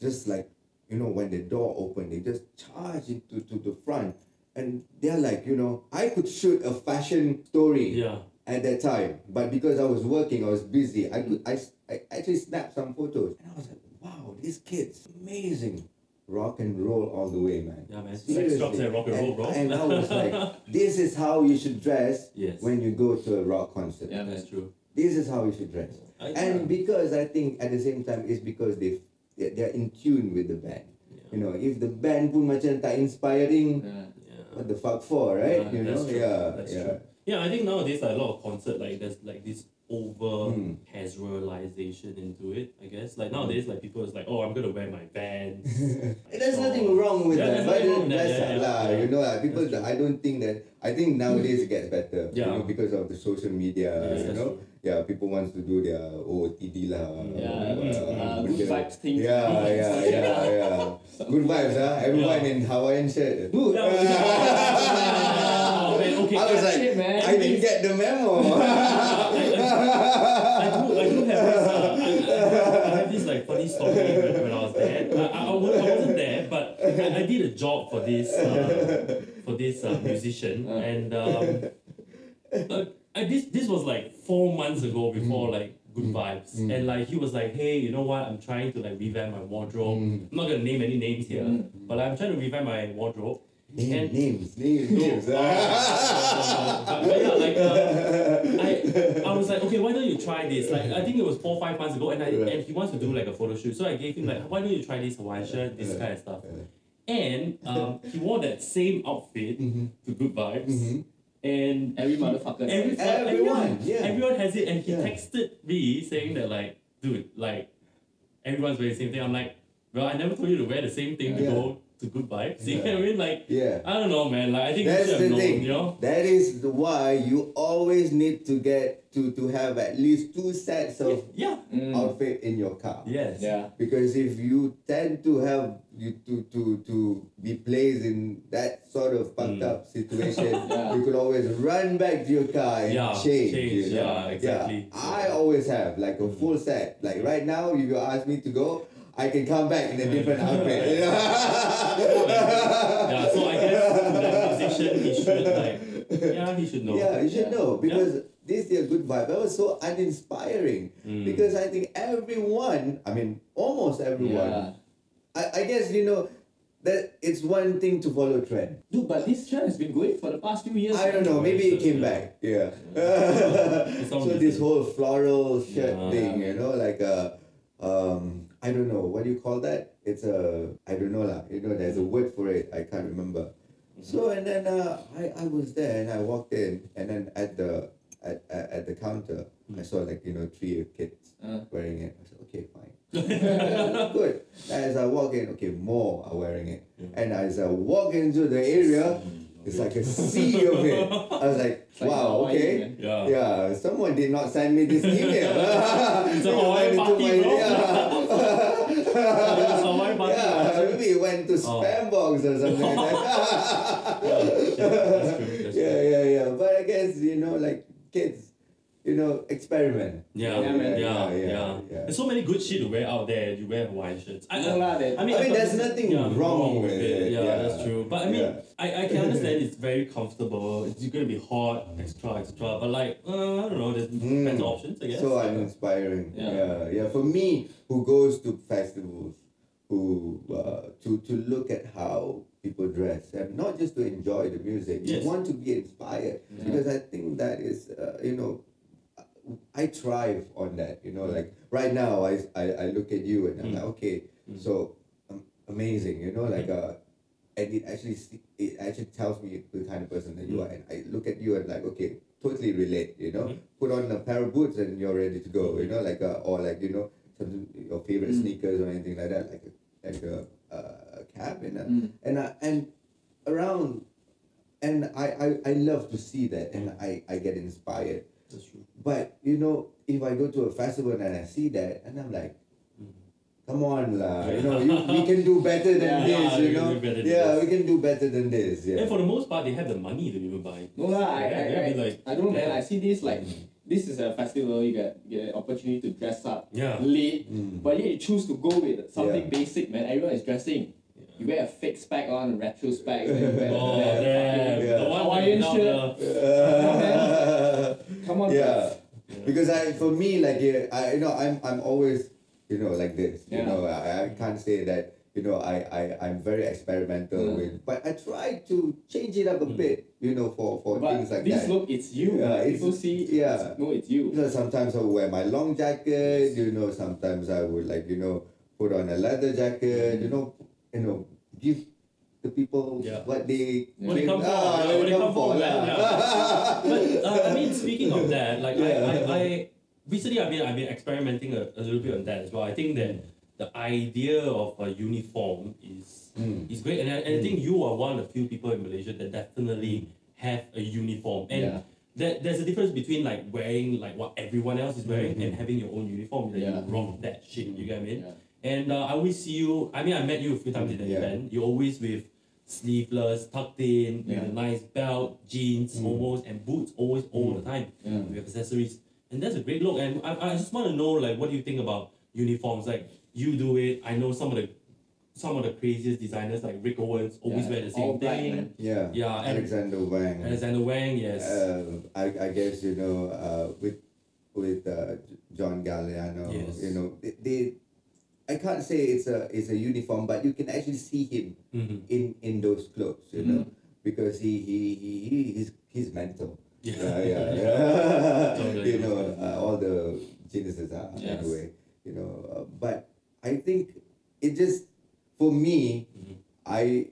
just like, you know, when the door opened, they just charge into to the front. And they're like, you know, I could shoot a fashion story Yeah. at that time. But because I was working, I was busy. I could I, I actually snapped some photos. And I was like, wow, these kids, amazing. Rock and roll all the way, man. Yeah, man. Seriously. drugs, and rock and roll, bro. And I was like, this is how you should dress yes. when you go to a rock concert. Yeah, That's true. This is how you should dress. I, And because I think at the same time it's because they they're, in tune with the band. You know, if the band pun macam tak inspiring, Yeah. What the fuck for, right? Yeah, you know, yeah, yeah. true. Yeah, I think nowadays like a lot of concert like there's like this over Mm. casualization into it. I guess like nowadays like people is like, oh, I'm gonna wear my Vans. There's nothing wrong with Yeah, that. there's But nothing wrong with that, dress yeah, up yeah, yeah. You know, like, people. I don't think that. I think nowadays it gets better. Yeah. You know, because of the social media. You know, true. yeah, people wants to do their OOTD lah. Yeah, uh, good benda- vibes thing. Yeah, yeah, yeah, yeah. Good vibes, ah. Everyone Yeah. in Hawaiian shirt. Good. I was like, Shit, man. I didn't get the memo. I do, I do have this, uh, I, I have this like funny story when, when I was there. I, I, I wasn't there, but I, I did a job for this uh, for this uh, musician, Uh. and um, uh, I, this this was like four months ago before like Good Vibes, Mm. and like he was like, hey, you know what? I'm trying to like revamp my wardrobe. Mm. I'm not gonna name any names here, Mm. but I'm trying to revamp my wardrobe. Name, And- names, names, No, names. uh, but, but yeah, like uh, I, I was like, okay, why don't you try this? Like I think it was four five months ago, and I Right. and he wants to do like a photo shoot, so I gave him like, why don't you try this Hawaiian shirt, this Yeah. kind of stuff. Yeah. And um, he wore that same outfit Mhm. to Good Vibes, Mhm. and Every motherfucker. every, Everyone, yeah. everyone has it, and he Yeah. texted me saying that like, dude, like everyone's wearing the same thing. I'm like, well, I never told you to wear the same thing to Yeah. go to Good Vibes. You know Yeah. what I mean? Like, Yeah. I don't know, man. Like I think That's you should the have known, thing. you know. That is the why you always need to get to to have at least two sets of Yeah. Mm. outfit in your car. Yes. Yeah. Because if you tend to have you to to to be placed in that sort of fucked Mm. up situation, Yeah. you could always run back to your car and Yeah, change. change, you know? yeah, exactly. I always have like a full set. Like right now, if you ask me to go, I can come back in a different outfit. Yeah, so I guess to that musician, he should like, yeah, he should know. Yeah, you should Yeah. know because this is a good vibe. That was so uninspiring Mm. because I think everyone, I mean, almost everyone, Yeah. I, I guess, you know, that it's one thing to follow trend. Dude, but this trend has been going for the past few years. I don't know, maybe it came back. Yeah. so this whole floral shirt Yeah. thing, you know, like a, um, I don't know, what do you call that? It's a, I don't know lah. You know, there's a word for it. I can't remember. So and then uh, I, I was there and I walked in and then at the at, at, at the counter I saw like you know three kids Uh. wearing it. I said okay fine, good. As I walk in, okay more are wearing it, and as I walk into the area, it's like a sea of it. I was like, It's like wow, Hawaii, okay. man. Yeah. Yeah, someone did not send me this email. It's a It Hawaii into party, my- bro. yeah. It's a Hawaii party. Yeah, maybe it went to Oh. spam box or something like that. That's yeah, yeah, yeah. But I guess you know, like kids, you know, experiment. Yeah, Yeah, yeah, yeah, yeah. There's so many good shit to wear out there. You wear Hawaiian shirts. I, I mean, I mean, there's nothing wrong with it. Yeah, that's true. But I mean. I, I can understand it's very comfortable. It's gonna be hot, extra, extra. But like, uh, I don't know. There's Mm. better options, I guess. So uninspiring. Yeah. Yeah. yeah, For me, who goes to festivals, who uh, to to look at how people dress, and not just to enjoy the music. Yes. You want to be inspired Yeah. because I think that is, uh, you know, I thrive on that. You know, like right now, I I, I look at you and I'm Mm. like, okay, Mm. so um, amazing. You know, like uh, and it actually it actually tells me the kind of person that you Mm. are, and I look at you and like, okay, totally relate. You know, Mhm. put on a pair of boots and you're ready to go. You know, like uh, or like you know, some your favorite Mm. sneakers or anything like that, like a like a, uh, a cap and a, Mm. and uh, and around, and I, I I love to see that and I I get inspired. That's true. But you know, if I go to a festival and I see that, and I'm like, come on, lah, you know, you, we can do better than Yeah, this, yeah, you know. Yeah, this. we can do better than this. Yeah. And for the most part, they have the money to even buy. No lah, I, Yeah, I, I, like- I don't know, man. I see this like this is a festival. You get get an opportunity to dress up Yeah. late, Mm. but yet you choose to go with something Yeah. basic, man. Everyone is dressing. You wear a fake spec on, a retro spec. then you wear Oh, damn. Yeah. The one Hawaiian shirt. Come on, yeah. because I for me like yeah, I you know I'm I'm always you know like this you know I, I can't say that you know I, I I'm very experimental Mm. with but I try to change it up a Mm. bit you know for for But things like that. this that look, it's you. Yeah, it's- People see, yeah. it's- no, it's you. you know sometimes I wear my long jacket you know sometimes I would like you know put on a leather jacket you know you know give the people Yeah. what they Yeah. What they come for, ah, yeah, what they come for, lah. But uh, I mean, speaking of that, like Yeah. I, I, I recently I've been I've been experimenting a, a little bit on that as well. I think that the idea of a uniform is Mm. is great, and I, and I think you are one of the few people in Malaysia that definitely have a uniform. And Yeah. that there's a difference between like wearing like what everyone else is wearing Mhm. and having your own uniform. That Yeah. you rock that shit. You get what I mean? Yeah. And uh, I always see you. I mean, I met you a few times in the Yeah. event. You're always with sleeveless, tucked in, with a nice belt, jeans, Mm. almost, and boots, always all Mm. the time. Yeah. We have accessories, and that's a great look. And I, I just want to know, like, what do you think about uniforms? Like, you do it. I know some of the some of the craziest designers, like Rick Owens, always Yeah, wear the same black, thing. man. yeah Yeah, and Alexander Wang Alexander Wang, yes. uh, I, I guess you know uh, with with uh, John Galliano, Yes. you know they, they, I can't say it's a it's a uniform, but you can actually see him Mhm. in in those clothes, you know, because he he he, he he's he's mental. Yeah. Yeah, yeah, yeah. Totally. you know, uh, all the geniuses are Yes. anyway. You know, uh, but I think it just for me, Mhm. I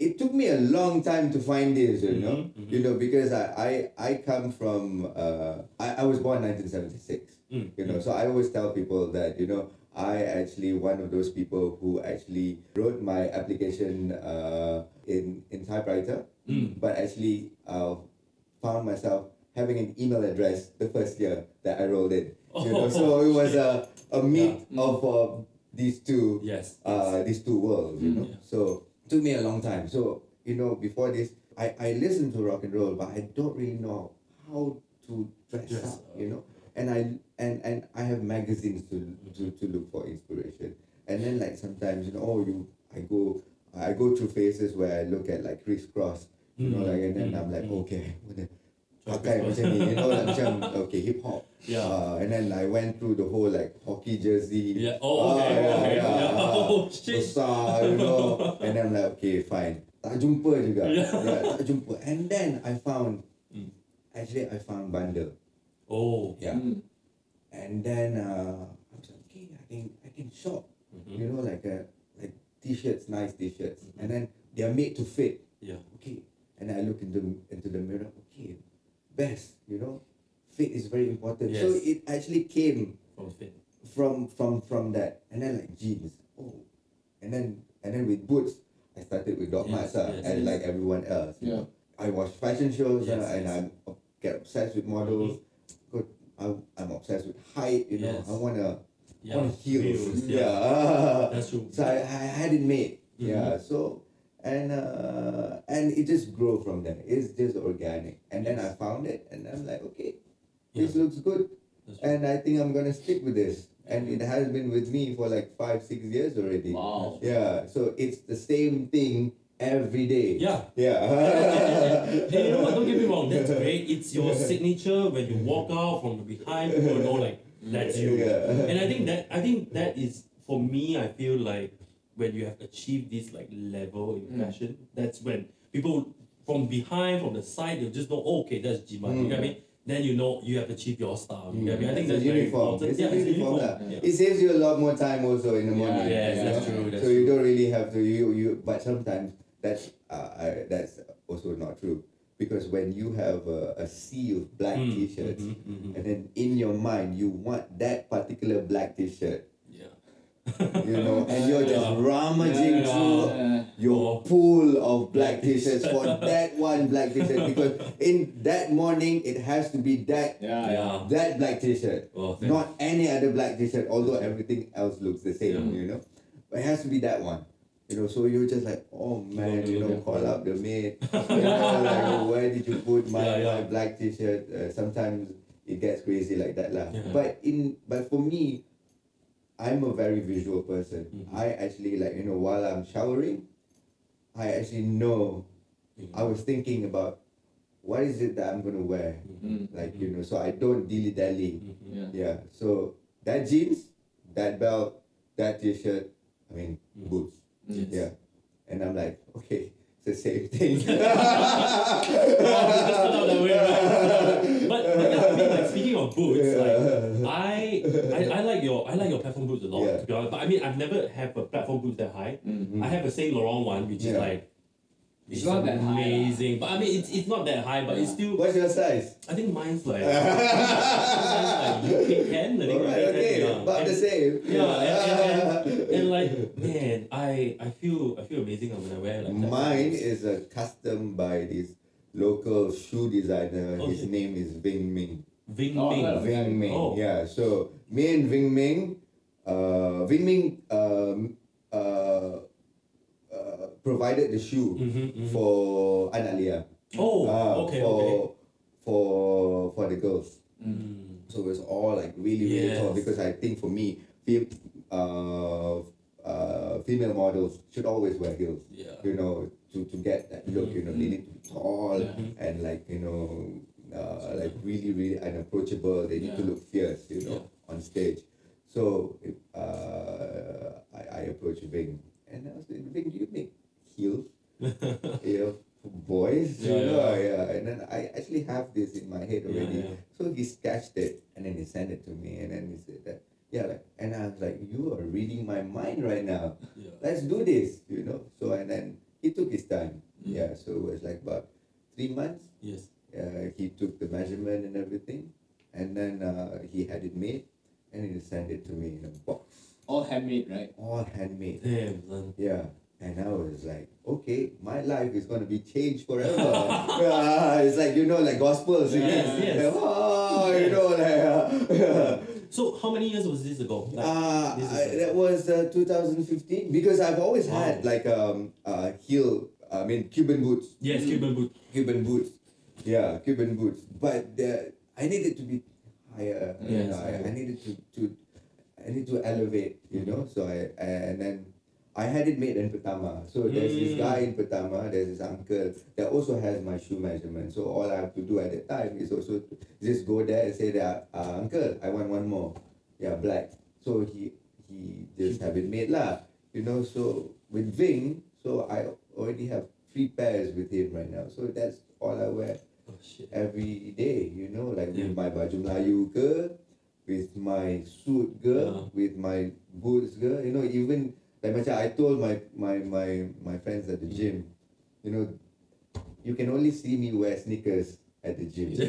it took me a long time to find this, you know, Mhm, mhm. you know, because I I, I come from uh, I, I was born nineteen seventy six, Mm, you know, so I always tell people that you know I actually one of those people who actually wrote my application uh, in in typewriter, Mm. but actually uh, found myself having an email address the first year that I rolled in. You know, so it was a a meet Yeah. of uh, these two Yes. uh, these two worlds, you Mm. know. Yeah. So it took me a long time. So you know, before this, I I listened to rock and roll, but I don't really know how to dress, up. you know. And I and and I have magazines to to to look for inspiration. And then like sometimes you know, oh you I go I go through phases where I look at like crisscross, you know, Mm, like and then mm, I'm like mm. okay, what the pakai macam ni, you know, like macam okay hip hop. Yeah. Uh, and then I went through the whole like hockey jersey. Yeah. Oh, okay. Ah, okay. yeah, Yeah. yeah. Oh, shit. Besar, you know. and then I'm like, okay, fine. Tak jumpa juga. Yeah. tak jumpa. And then I found, Mm. actually I found bundle. Oh. Yeah. Mm. And then uh, I was like, okay, I can, I can shop. Mhm. You know, like a, like t-shirts, nice t-shirts. Mhm. And then they are made to fit. Yeah. Okay. And then I look into into the mirror. Okay, best. You know, fit is very important. So it actually came From fit. from from from that and then like jeans oh and then and then with boots I started with Doc Yes, Martens yes, and yes. like everyone else you Yeah. know. I watch fashion shows uh, Yes, and yes. I'm get obsessed with models Good. I'm, I'm obsessed with height you know Yes. I wanna Yeah. want heels, Heels, yeah, That's true. so I, I had it made yeah Mm-hmm. so and uh and it just grew from there it's just organic and then I found it and I'm like okay Yeah. this looks good and I think I'm gonna stick with this. And it has been with me for like five, six years already. Wow. Yeah, so it's the same thing every day. Yeah. Yeah. And you know what? Don't get me wrong. That's great. It's your signature when you walk out from behind. People know like that's you. Yeah. And I think that I think that is for me. I feel like when you have achieved this like level in Mm. fashion, that's when people from behind, from the side, they'll just know. Oh, okay, that's Jima. You Mm. get me? Then you know you have achieved your style. You get me? I think It's that's very uniform. important. It's yeah, uniform. it's a lah. uniform. It saves you a lot more time also in the Yeah, morning. yes, you that's true, that's so you don't really have to you you. But sometimes that's uh, I, that's also not true because when you have a, a sea of black Mm, t-shirts mhm, mhm. and then in your mind you want that particular black t-shirt, Yeah. you know, and you're just Yeah. rummaging Yeah. through Uh, your pool of black t-shirts for that one black t-shirt because in that morning it has to be that yeah, yeah. Yeah. that black t-shirt Oh, not any other black t-shirt although everything else looks the same Yeah. you know but it has to be that one you know so you're just like oh man you know call up the maid you know, like where did you put my, Yeah, yeah. my black t-shirt uh, sometimes it gets crazy like that lah. Yeah. but in but for me I'm a very visual person Mhm. I actually like you know while I'm showering I actually know I was thinking about what is it that I'm gonna wear Mm. like you know so I don't dilly dally Mhm. Yeah. yeah. So that jeans, that belt, that t-shirt, I mean Mm. boots. Mm. Yeah. And I'm like, okay, it's the same thing. Just turn out that way, right? but, but yeah, I mean, like speaking of boots, like I, I I like your I like your platform boots a lot. Yeah. To be honest, but I mean I've never have a platform boots that high. Mm. I have a Saint Laurent one, which is like It's not that high amazing. But I mean it's it's not that high, but it's still What's your size? I think mine's like mine's like UK ten. I think Alright, UK 10, okay, yeah. about And- the same. Yeah, and, and, and, and like man, I I feel I feel amazing when I wear like platform Mine is a custom by this local shoe designer. Oh, His yeah. name is Ving Ming. Ving Oh, Ming. I love Ving Ming. Oh. Yeah. So me and Ving Ming, uh, Ving Ming, um, provided the shoe Mhm, mhm. for Analia. Oh, Ah, okay, for, okay. For for the girls. Mm. So it was all like really really tall because I think for me, uh, uh, female models should always wear heels. Yeah. You know, to, to get that look. You know, they need to be tall Yeah. and like you know, uh, like really really unapproachable. They need to look fierce. You know, on stage. So uh, I I approached Ving and I was like, Ving, do you make heels? you know, for boys, Yeah, you know, yeah. yeah. And then I actually have this in my head already. yeah. So he sketched it and then he sent it to me and then he said that, yeah, like, and I was like, you are reading my mind right now. Yeah. Let's do this, you know. So and then he took his time. Mm. Yeah, so it was like about three months. Yes. Uh, he took the measurement and everything, and then uh, he had it made, and he sent it to me in a box, All handmade, right? all handmade. Damn, son. Yeah. And I was like, okay, my life is gonna be changed forever. yeah, it's like you know, like gospel singing. Yes, yes. Oh, you know, like. Uh, So how many years was this ago? Like, uh, this I- that was uh, 2015 because I've always Wow. had like um uh heel. I mean Cuban boots. yes, Cuban boots. Cuban boots. Yeah, Cuban boots. But uh, I needed to be higher. you Yes. know, I, I needed to, to I need to elevate, you know. So I and then I had it made in Petama. So there's this Mm. guy in Petama, there's this uncle that also has my shoe measurement. So all I have to do at that time is also just go there and say that uh, uncle, I want one more. Yeah, black. So he he just have it made lah. You know, so with Ving, so I already have three pairs with him right now. So that's all I wear Oh every day, you know, like Yeah. with my baju Melayu ke, with my suit ke, Yeah. with my boots ke, you know, even like macam I told my my my my friends at the Mm. gym, you know, you can only see me wear sneakers at the gym, you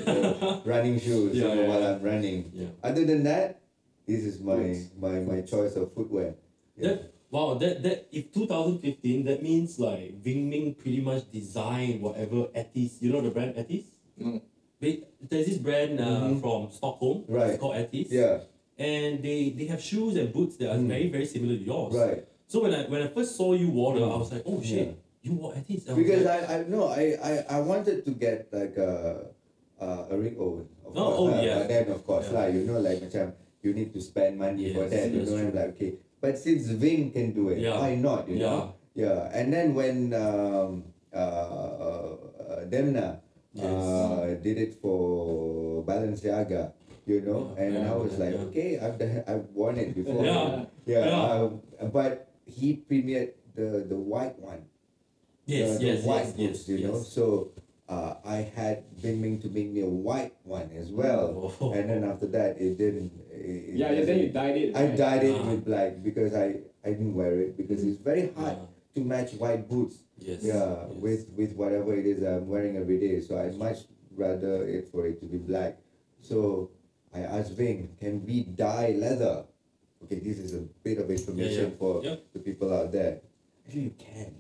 running shoes Yeah, you know, yeah, while yeah. I'm running. Yeah. Other than that, this is my Boots. my my choice of footwear. Yeah. That, wow, that that if 2015, that means like Ving Ming pretty much designed whatever Eytys. You know the brand Eytys? No. They, there's this brand uh, Mhm. from Stockholm. Right. It's called Eytys. Yeah, And they they have shoes and boots that are Mm. very very similar to yours. right. So when I when I first saw you Mm. I was like, oh shit, Yeah. you Eytys. I Because like, I I no I, I I wanted to get like a a, a Rick Owen. Of Oh, course, oh, lah. yeah. But then of course Yeah. lah, you know like macam you need to spend money for that. You know, I'm like okay. But since Ving can do it, Yeah. why not? You Yeah. know. Yeah, and then when um, uh, uh, Demna Yes. uh, did it for Balenciaga, you know, Yeah, and I was like, okay, I've done, I've worn it before. Yeah, yeah. yeah. Um, but he premiered the the white one, Yes, the, yes, the white yes, boots, yes, you know. So uh, I had Ving Ming to make me a white one as well, Oh. and then after that it didn't. It, it Yeah, yeah, then you dyed it. I dyed it Ah. with black because I I didn't wear it because it's very hard Yeah. to match white boots. Yes. Yeah, yes. with with whatever it is I'm wearing every day. So I much rather it for it to be black. So I asked Ving, can we dye leather? Okay, this is a bit of information yeah. for Yeah. the people out there. Actually, you can.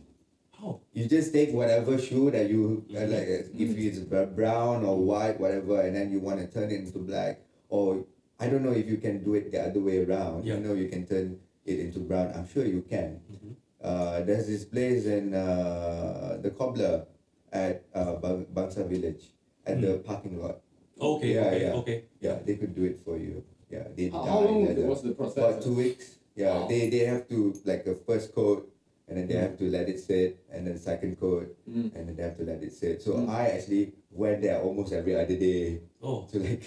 How? You just take whatever shoe that you uh, Mhm. like, uh, if it's br- brown or white, whatever, and then you want to turn it into black. Or I don't know if you can do it the other way around. Yeah. You know, you can turn it into brown. I'm sure you can. Mhm. Uh, there's this place in uh, the cobbler at uh, Bang- Bangsar Village at the parking lot. Okay, Yeah, okay, yeah. okay. Yeah, they could do it for you. Yeah, they How, how long was the About two weeks. Yeah, Wow. they they have to like a first coat, and then they Mm. have to let it sit, and then second coat, Mm. and then they have to let it sit. So Mm. I actually went there almost every other day Oh, to like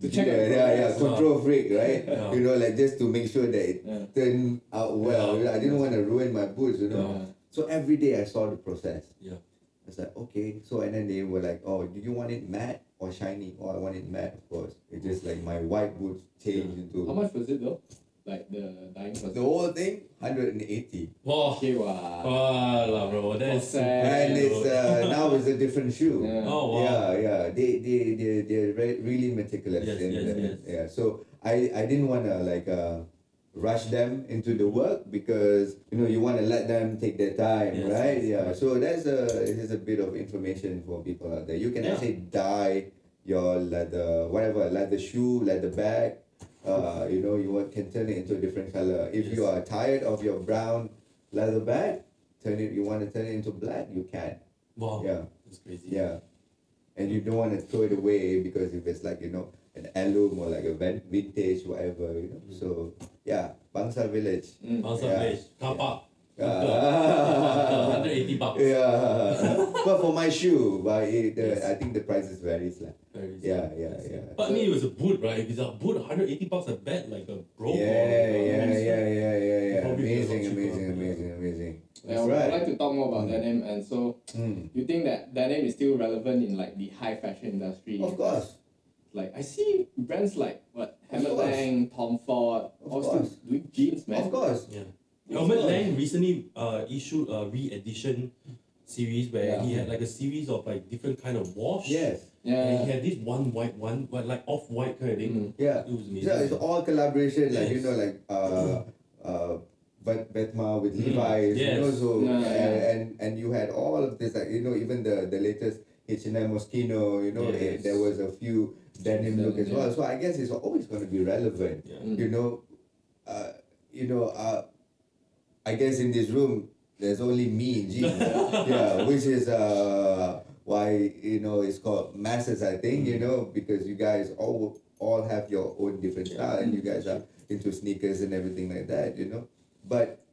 To check yeah, yeah, yeah, control freak, right? Yeah. You know, like just to make sure that it Yeah. turned out well. Yeah. I didn't want to ruin my boots, you know. So every day I saw the process. Yeah. I was like, okay. So and then they were like, oh, do you want it matte or shiny? or I want it matte, of course. It's just like my white boots changed into How much was it though? Like the dyeing process? the whole thing, 180. wow. Okay, wow. Wow, lah, bro. That's Process. And it's uh, now it's a different shoe. Yeah. Oh, wow. Yeah, yeah. They they they they're re- really meticulous. Yes, in yes, the- yes. Yeah. So I I didn't wanna like uh rush them into the work because you know you want to let them take their time, Yes, right? yes, Yeah. correct. So that's a is a bit of information for people out there. You can Yeah. actually dye your leather whatever leather shoe, leather bag. Uh, you know, you want, can turn it into a different color. If you are tired of your brown leather bag, turn it. You want to turn it into black, you can. wow. Yeah. That's crazy. Yeah. And you don't want to throw it away because if it's like, you know, an heirloom or like a vintage, whatever, you know. So, yeah, Bangsar Village. Mm. Bangsar Yeah. Village, car park. Yeah. 180 bucks. yeah. but for my shoe, but it, the, Yes. I think the prices vary. Like, Very Yeah, sad. yeah, yeah. But I mean, it was a boot, right? If it's a boot, 180 bucks a bet, like a bro. yeah, or a yeah, Winston. yeah, yeah, yeah, yeah. Probably be a lot Amazing, amazing, amazing, amazing. Yeah, I That's would like to talk more about denim, and so Mm. you think that denim is still relevant in like the high fashion industry? Of course. Like I see brands like what Of Helmut. Lang, Tom Ford, Of all still course. doing jeans, man. Of course. Yeah. Of Helmut course. Lang recently uh, issued a re-edition series where Yeah. he had like a series of like different kind of wash. Yes. Yeah. And Yeah. he had this one white one, but like off white kind of thing. Mm. Yeah. It was amazing. Yeah, it's all collaboration, like you know, like uh, uh, Bet Vetements with Mhm. Levi's, you know, Yes. so Yeah, and, yeah. and and you had all of this, like you know, even the the latest H and M Moschino, you know, Yes. it, there was a few denim look as well. So I guess it's always going to be relevant, Yeah. Mm. you know. Uh, you know, uh, I guess in this room there's only me in jeans, yeah, which is uh why you know it's called masses. I think you know because you guys all all have your own different style and you guys are into sneakers and everything like that, you know. But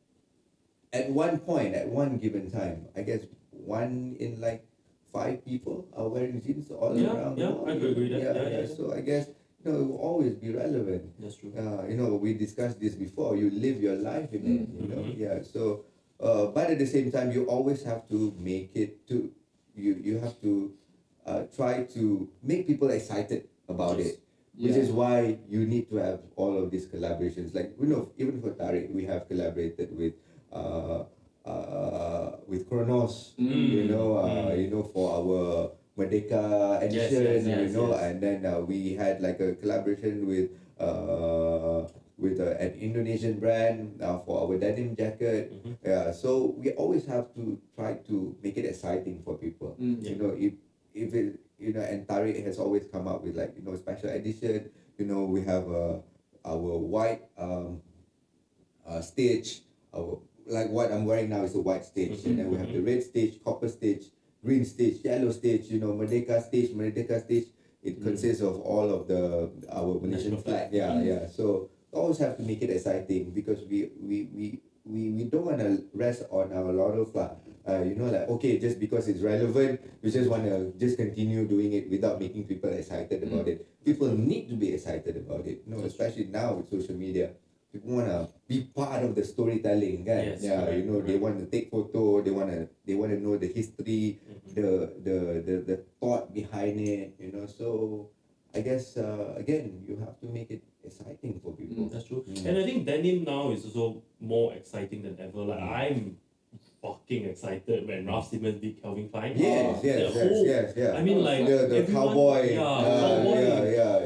at one point, at one given time, I guess one in like five people are wearing jeans all Yeah, around yeah, the world. I could agree that. Yeah, Yeah, yeah, yeah. So I guess you know it will always be relevant. That's true. Uh, you know, we discussed this before. You live your life in it. You know, Mhm. yeah. So, uh, but at the same time, you always have to make it to you. You have to uh, try to make people excited about Yes. it, which is why you need to have all of these collaborations. Like you know, even for Tarik, we have collaborated with uh, uh, with Kronos. Mm. You know, uh, Mm. you know, for our Merdeka Yes, edition. yes, you know, yes. and then uh, we had like a collaboration with uh, with uh, an Indonesian brand uh, for our denim jacket. Mhm. Yeah, so we always have to try to make it exciting for people. Mm. You know, if if it you know, and Tarik has always come up with like you know special edition. You know, we have uh, our white um, uh, stage. Our like what I'm wearing now is a white stage, and then we have the red stage, copper stage, green stage, yellow stage. You know, Merdeka stage, Merdeka stage. It Mm. consists of all of the our Malaysian flag. flag. Yeah, Mm. yeah. So always have to make it exciting because we we we we, we don't want to rest on our laurels lah. Uh, you know, like okay, just because it's relevant, we just want to just continue doing it without making people excited about it. People need to be excited about it. You know, especially now with social media, people want to be part of the storytelling, kan? Yes, yeah, correct, you know, they want to take photo, they want to they want to know the history, Mhm. the the the the thought behind it. You know, so I guess uh, again, you have to make it exciting for people. That's true. Mm. And I think denim now is also more exciting than ever. Like Mm. I'm fucking excited when Raf Simons did Calvin Klein. Yes, Oh, yes, yes, whole- yes, yeah. I mean, like the the everyone- cowboy, Yeah, uh, cowboy. yeah, yeah.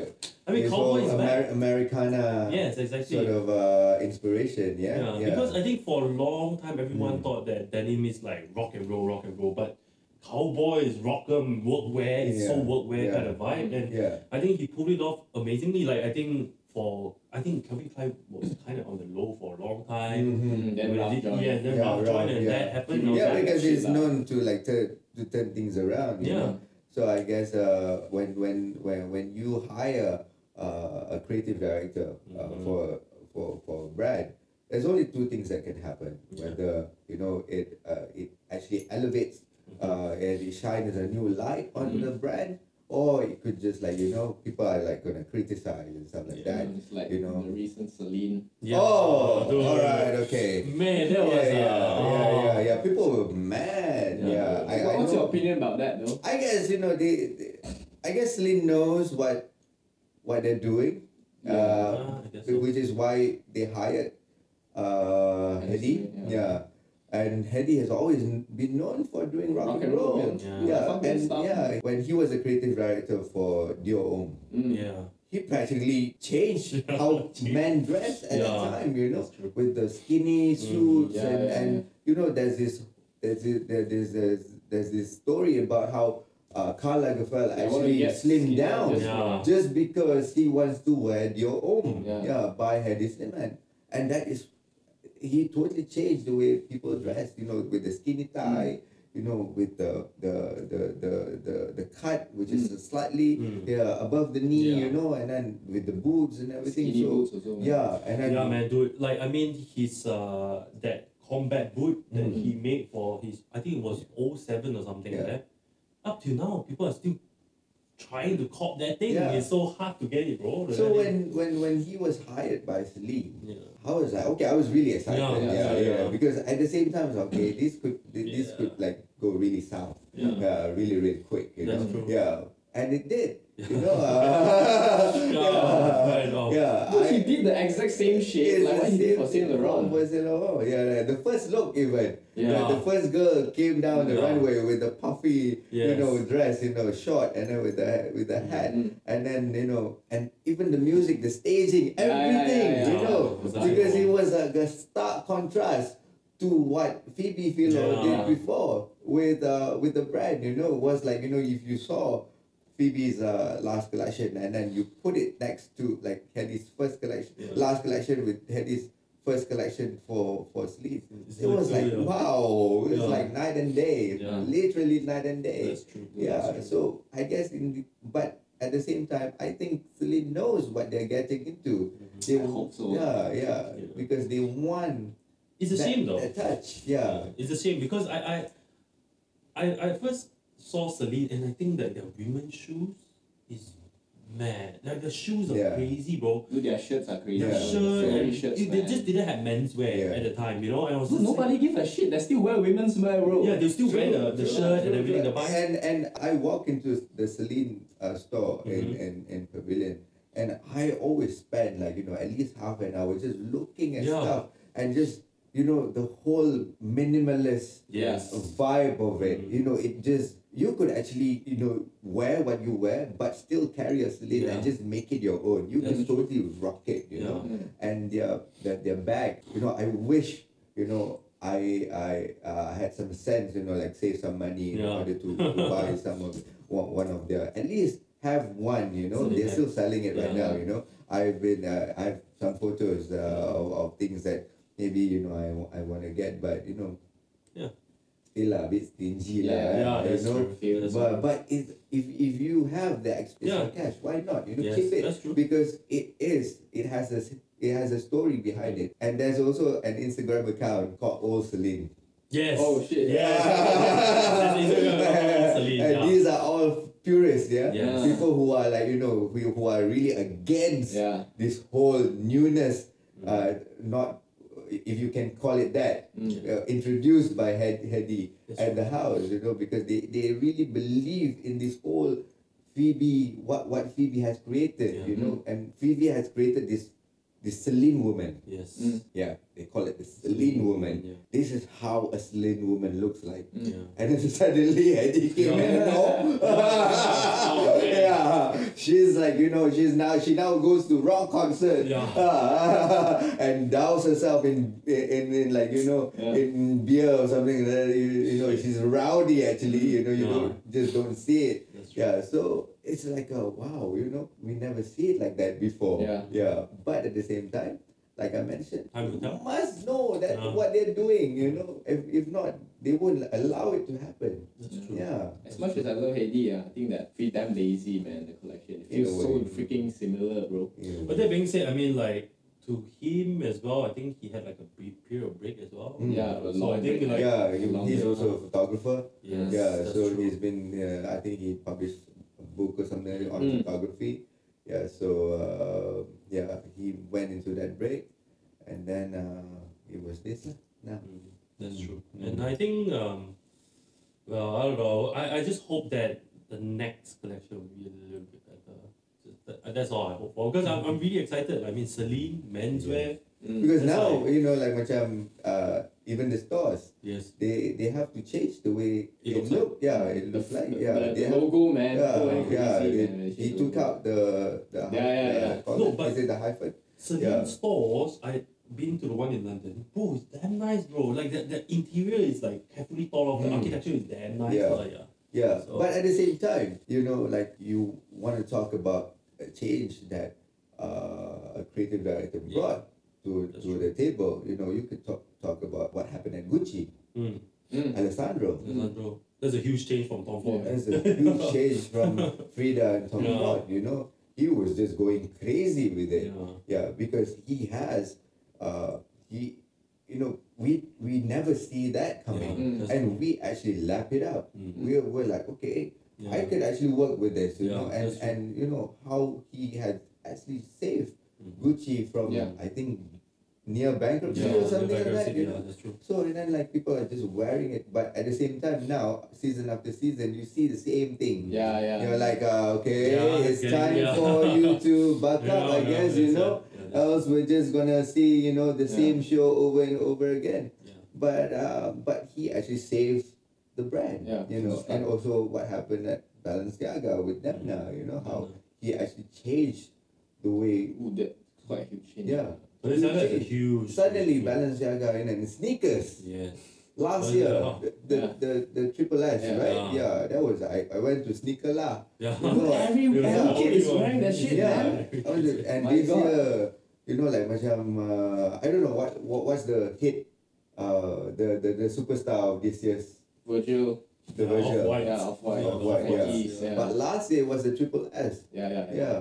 I mean, This cowboy whole is back. Amer- Americana Yes, exactly. sort of uh, inspiration. Yeah, yeah, yeah. because I think for a long time everyone Mm. thought that denim is like rock and roll, rock and roll, but cowboy is rock'em, workwear, it's so Yeah, workwear yeah. kind of vibe, and yeah, I think he pulled it off amazingly. Like I think for I think Calvin Klein was kind of on the low for a long time. Mhm. Mm, then When Raf joined. yeah, then Yeah, Raf Raf, joined and yeah. that happened. I yeah, like, because he's lah. known to like turn to turn things around. You Yeah. know? So I guess uh, when when when when you hire uh, a creative director uh, Mhm. for for for a brand, there's only two things that can happen. Yeah. Whether you know it uh, it actually elevates Mhm. uh, and it shines a new light onto Mhm. the brand, or it could just like you know people are like gonna criticize and stuff like Yeah. that. It's like you know. the recent Celine. Yeah, oh, dude. all right, okay. Man, that yeah, was yeah, uh, yeah, oh. yeah, yeah. People were mad. Yeah. Yeah, I, I What- What's your opinion about that, though? I guess you know they, they. I guess Lin knows what, what they're doing. Yeah. Uh, Ah, so. which is why they hired, uh, Hedi Hedi. Yeah. yeah. And Hedi has always been known for doing rock, Rock and and roll, roll. yeah. Yeah, Fuck and stuff. yeah, when he was a creative director for Dior Homme, Mm. Yeah, he practically changed how men dress at Yeah, that time. You know, with the skinny suits yeah, and, yeah, and you know there's this there's this, there's there's, there's this story about how uh, Karl Lagerfeld They wanna actually get slimmed skinny down just Yeah. just because he wants to wear Dior Homme Yeah. yeah. by Hedi Slimane and that is he totally changed the way people dress you know with the skinny tie you know with the the the the the, the cut which is slightly Mm. yeah above the knee Yeah. you know and then with the boots and everything Skinny so boots also. man. yeah and then yeah, man, dude. Like I mean, his uh that combat boot that Mm. he made for his I think it was 07 or something like Yeah. that. Up till now, people are still trying to cop that thing. Yeah. It's so hard to get it, bro. So when when when he was hired by Celine, yeah. I was like, okay, I was really excited. Yeah, Yeah, yeah, yeah. Because at the same time, like, okay, this could this could like go really south. Yeah. Uh, really really quick. You That's know. true. Yeah, and it did. You Yeah. know. uh, Yeah, yeah. Dude, he did the exact same shit It's like the what he did for same- Saint Laurent. For Saint Laurent, yeah, yeah. The first look even. Yeah. The, the first girl came down the Yeah. runway with the puffy, you know, dress, you know, short, and then with the with the hat, Mm. and then you know, and even the music, the staging, Yeah, yeah, everything, yeah, you know, It because it was like a stark contrast to what Phoebe Philo Yeah. did before with uh with the brand. You know, it was like you know if you saw. Phoebe's uh, last collection, and then you put it next to like Hedi's first collection, Yeah. last collection with Hedi's first collection for for sleep. It's It was like yeah. wow, it was Yeah. like night and day, literally night and day. That's true. yeah, so I guess in the, but at the same time, I think Celine knows what they're getting into. Mhm. They I hope so. Yeah, yeah, Yeah. because they want It's a that, shame though. that touch. Yeah, It's a shame because I I I, I first saw Celine and I think that their women's shoes is mad. Like the shoes are Yeah. crazy, bro. Dude, their shirts are crazy. Their Yeah. shirt and shirts, it- they just didn't have menswear Yeah. at the time, you know. And I was Dude, nobody like, give a shit. They still wear women's wear, bro. yeah, they still wear the, the True, shirt true, and everything. The true. bike. and and I walk into the Celine uh, store in, Mhm. in in Pavilion, and I always spend like you know at least half an hour just looking at Yeah. stuff and just you know the whole minimalist Yes. vibe of it. Mhm. You know, it just you could actually you know wear what you wear, but still carry a Celine and just make it your own. You That's can true. totally rock it. You Yeah. know, Mm. and their their, their bag. You know, I wish you know I I uh, had some sense. You know, like save some money in Yeah. order to, to buy some of one, one of their at least have one. You know, So they they're have- still selling it right now. You know, I've been uh, I have some photos uh, of, of things that maybe you know I, I want to get, but you know. Yeah. Still a bit stingy lah, Yeah, yeah, you that's know. true. That's But but if if if you have the extra Yeah. cash, why not? You know, Yes, keep it that's true. because it is it has a s- it has a story behind it. And there's also an Instagram account called Old Celine. Yes. Oh, shit. Yeah. That's Celine, and yeah. these are all purists, yeah? Yes. People who are like, you know, who, who are really against Yeah. this whole newness, uh, not if you can call it that, Mm. uh, introduced by Hed- Hedi That's at the house, you know, because they, they really believe in this whole Phoebe, what, what Phoebe has created, Yeah. you know, and Phoebe has created this this Celine woman. Yes. Mm. Yeah, they call it the Celine woman. Yeah. This is how a Celine woman looks like. Yeah. And then suddenly Eddie came Yeah. in. No, Oh, yeah, she's like you know she's now she now goes to rock concert Yeah. and douse herself in, in in like you know Yeah. in beer or something. that. You, you know she's rowdy actually. You know you Yeah. don't just don't see it. Yeah, so it's like a wow. You know we never see it like that before. Yeah. yeah. But at the same time, like I mentioned, Time will you must know that Yeah. what they're doing. You know, if if not, they won't allow it to happen. That's true. Yeah. As much as I love Hedi, uh, I think that pretty damn lazy, man. The collection it feels so freaking similar, bro. yeah. But that being said, I mean, like to him as well, I think he had like a brief period of break as well. Mm. Yeah, a So long I think break. like yeah, he, he's also a photographer. yes, yeah, so true. he's been. Uh, I think he published a book or something on Mm. photography. Yeah, so uh, yeah, he went into that break, and then uh, it was this. Now, Mm, That's true. Mm. And I think, um, well, I don't know. I, I just hope that the next collection will be a little bit better. That- That's all I hope for. Because I'm, I'm really excited. I mean, Celine, menswear. Mm. because now why- you know, like macam uh, even the stores, Yes. they they have to change the way It it, looks look. Yeah, it looks like yeah. the, they the have, logo, man. yeah, crazy, yeah. they- when he took logo. out the the Yeah, yeah, the yeah. collar. No, but- is it the hyphen? Celine Yeah. stores, I've been to the one in London. Bro, it's damn nice, bro. Like, the, the interior is like carefully thought of. The Mm. architecture is damn nice. Yeah. yeah. Yeah, So- but at the same time, you know, like you want to talk about a change that uh, a creative director Yeah. brought to That's to the table. You know, you could talk talk about what happened at Gucci, Mm. Mm. Alessandro. Alessandro. That's a huge change from Tom Ford. That's a huge change from Frida and Tom Yeah. Ford. You know, he was just going crazy with it. Yeah. Yeah, because he has, uh, he, you know, we we never see that coming, Mm. and we actually lap it up. Mhm. We're we're like, okay, Yeah. I could actually work with this, you Yeah, know, and and you know how he had actually saved. Gucci from Yeah. I think near bankruptcy Yeah, or something like that, bankruptcy, you yeah, know. that's true. So and then like people are just wearing it, but at the same time now, season after season, you see the same thing. Yeah, yeah. You're like, uh, okay, Yeah, it's getting- time yeah. for you to buck Yeah, up, I yeah, guess, you know. yeah, Else we're just gonna see, you know, the Yeah. same show over and over again. yeah. But uh, but he actually saved the brand, Yeah, you know, and also what happened at Balenciaga with them now, you know, how he actually changed the way, Ooh, that's quite a huge change. yeah. But it's Huge like a huge. Suddenly, huge- Balenciaga and then sneakers Yeah. last year, the, the, Yeah. the, the triple S, Yeah. right? Yeah. Yeah, that was I, I went to sneaker lah. Yeah. You know, Every, It every kid is wearing that shit, Yeah. man. I was just- and My this God. year, you know, like macam uh, I don't know what, what what's the hit, uh, the, the the superstar of this year's Virgil. the Yeah, version. Off-White. Yeah, off-white. Off-white, yeah. Off-white, yeah. But last year was the triple S. Yeah, yeah, Yeah.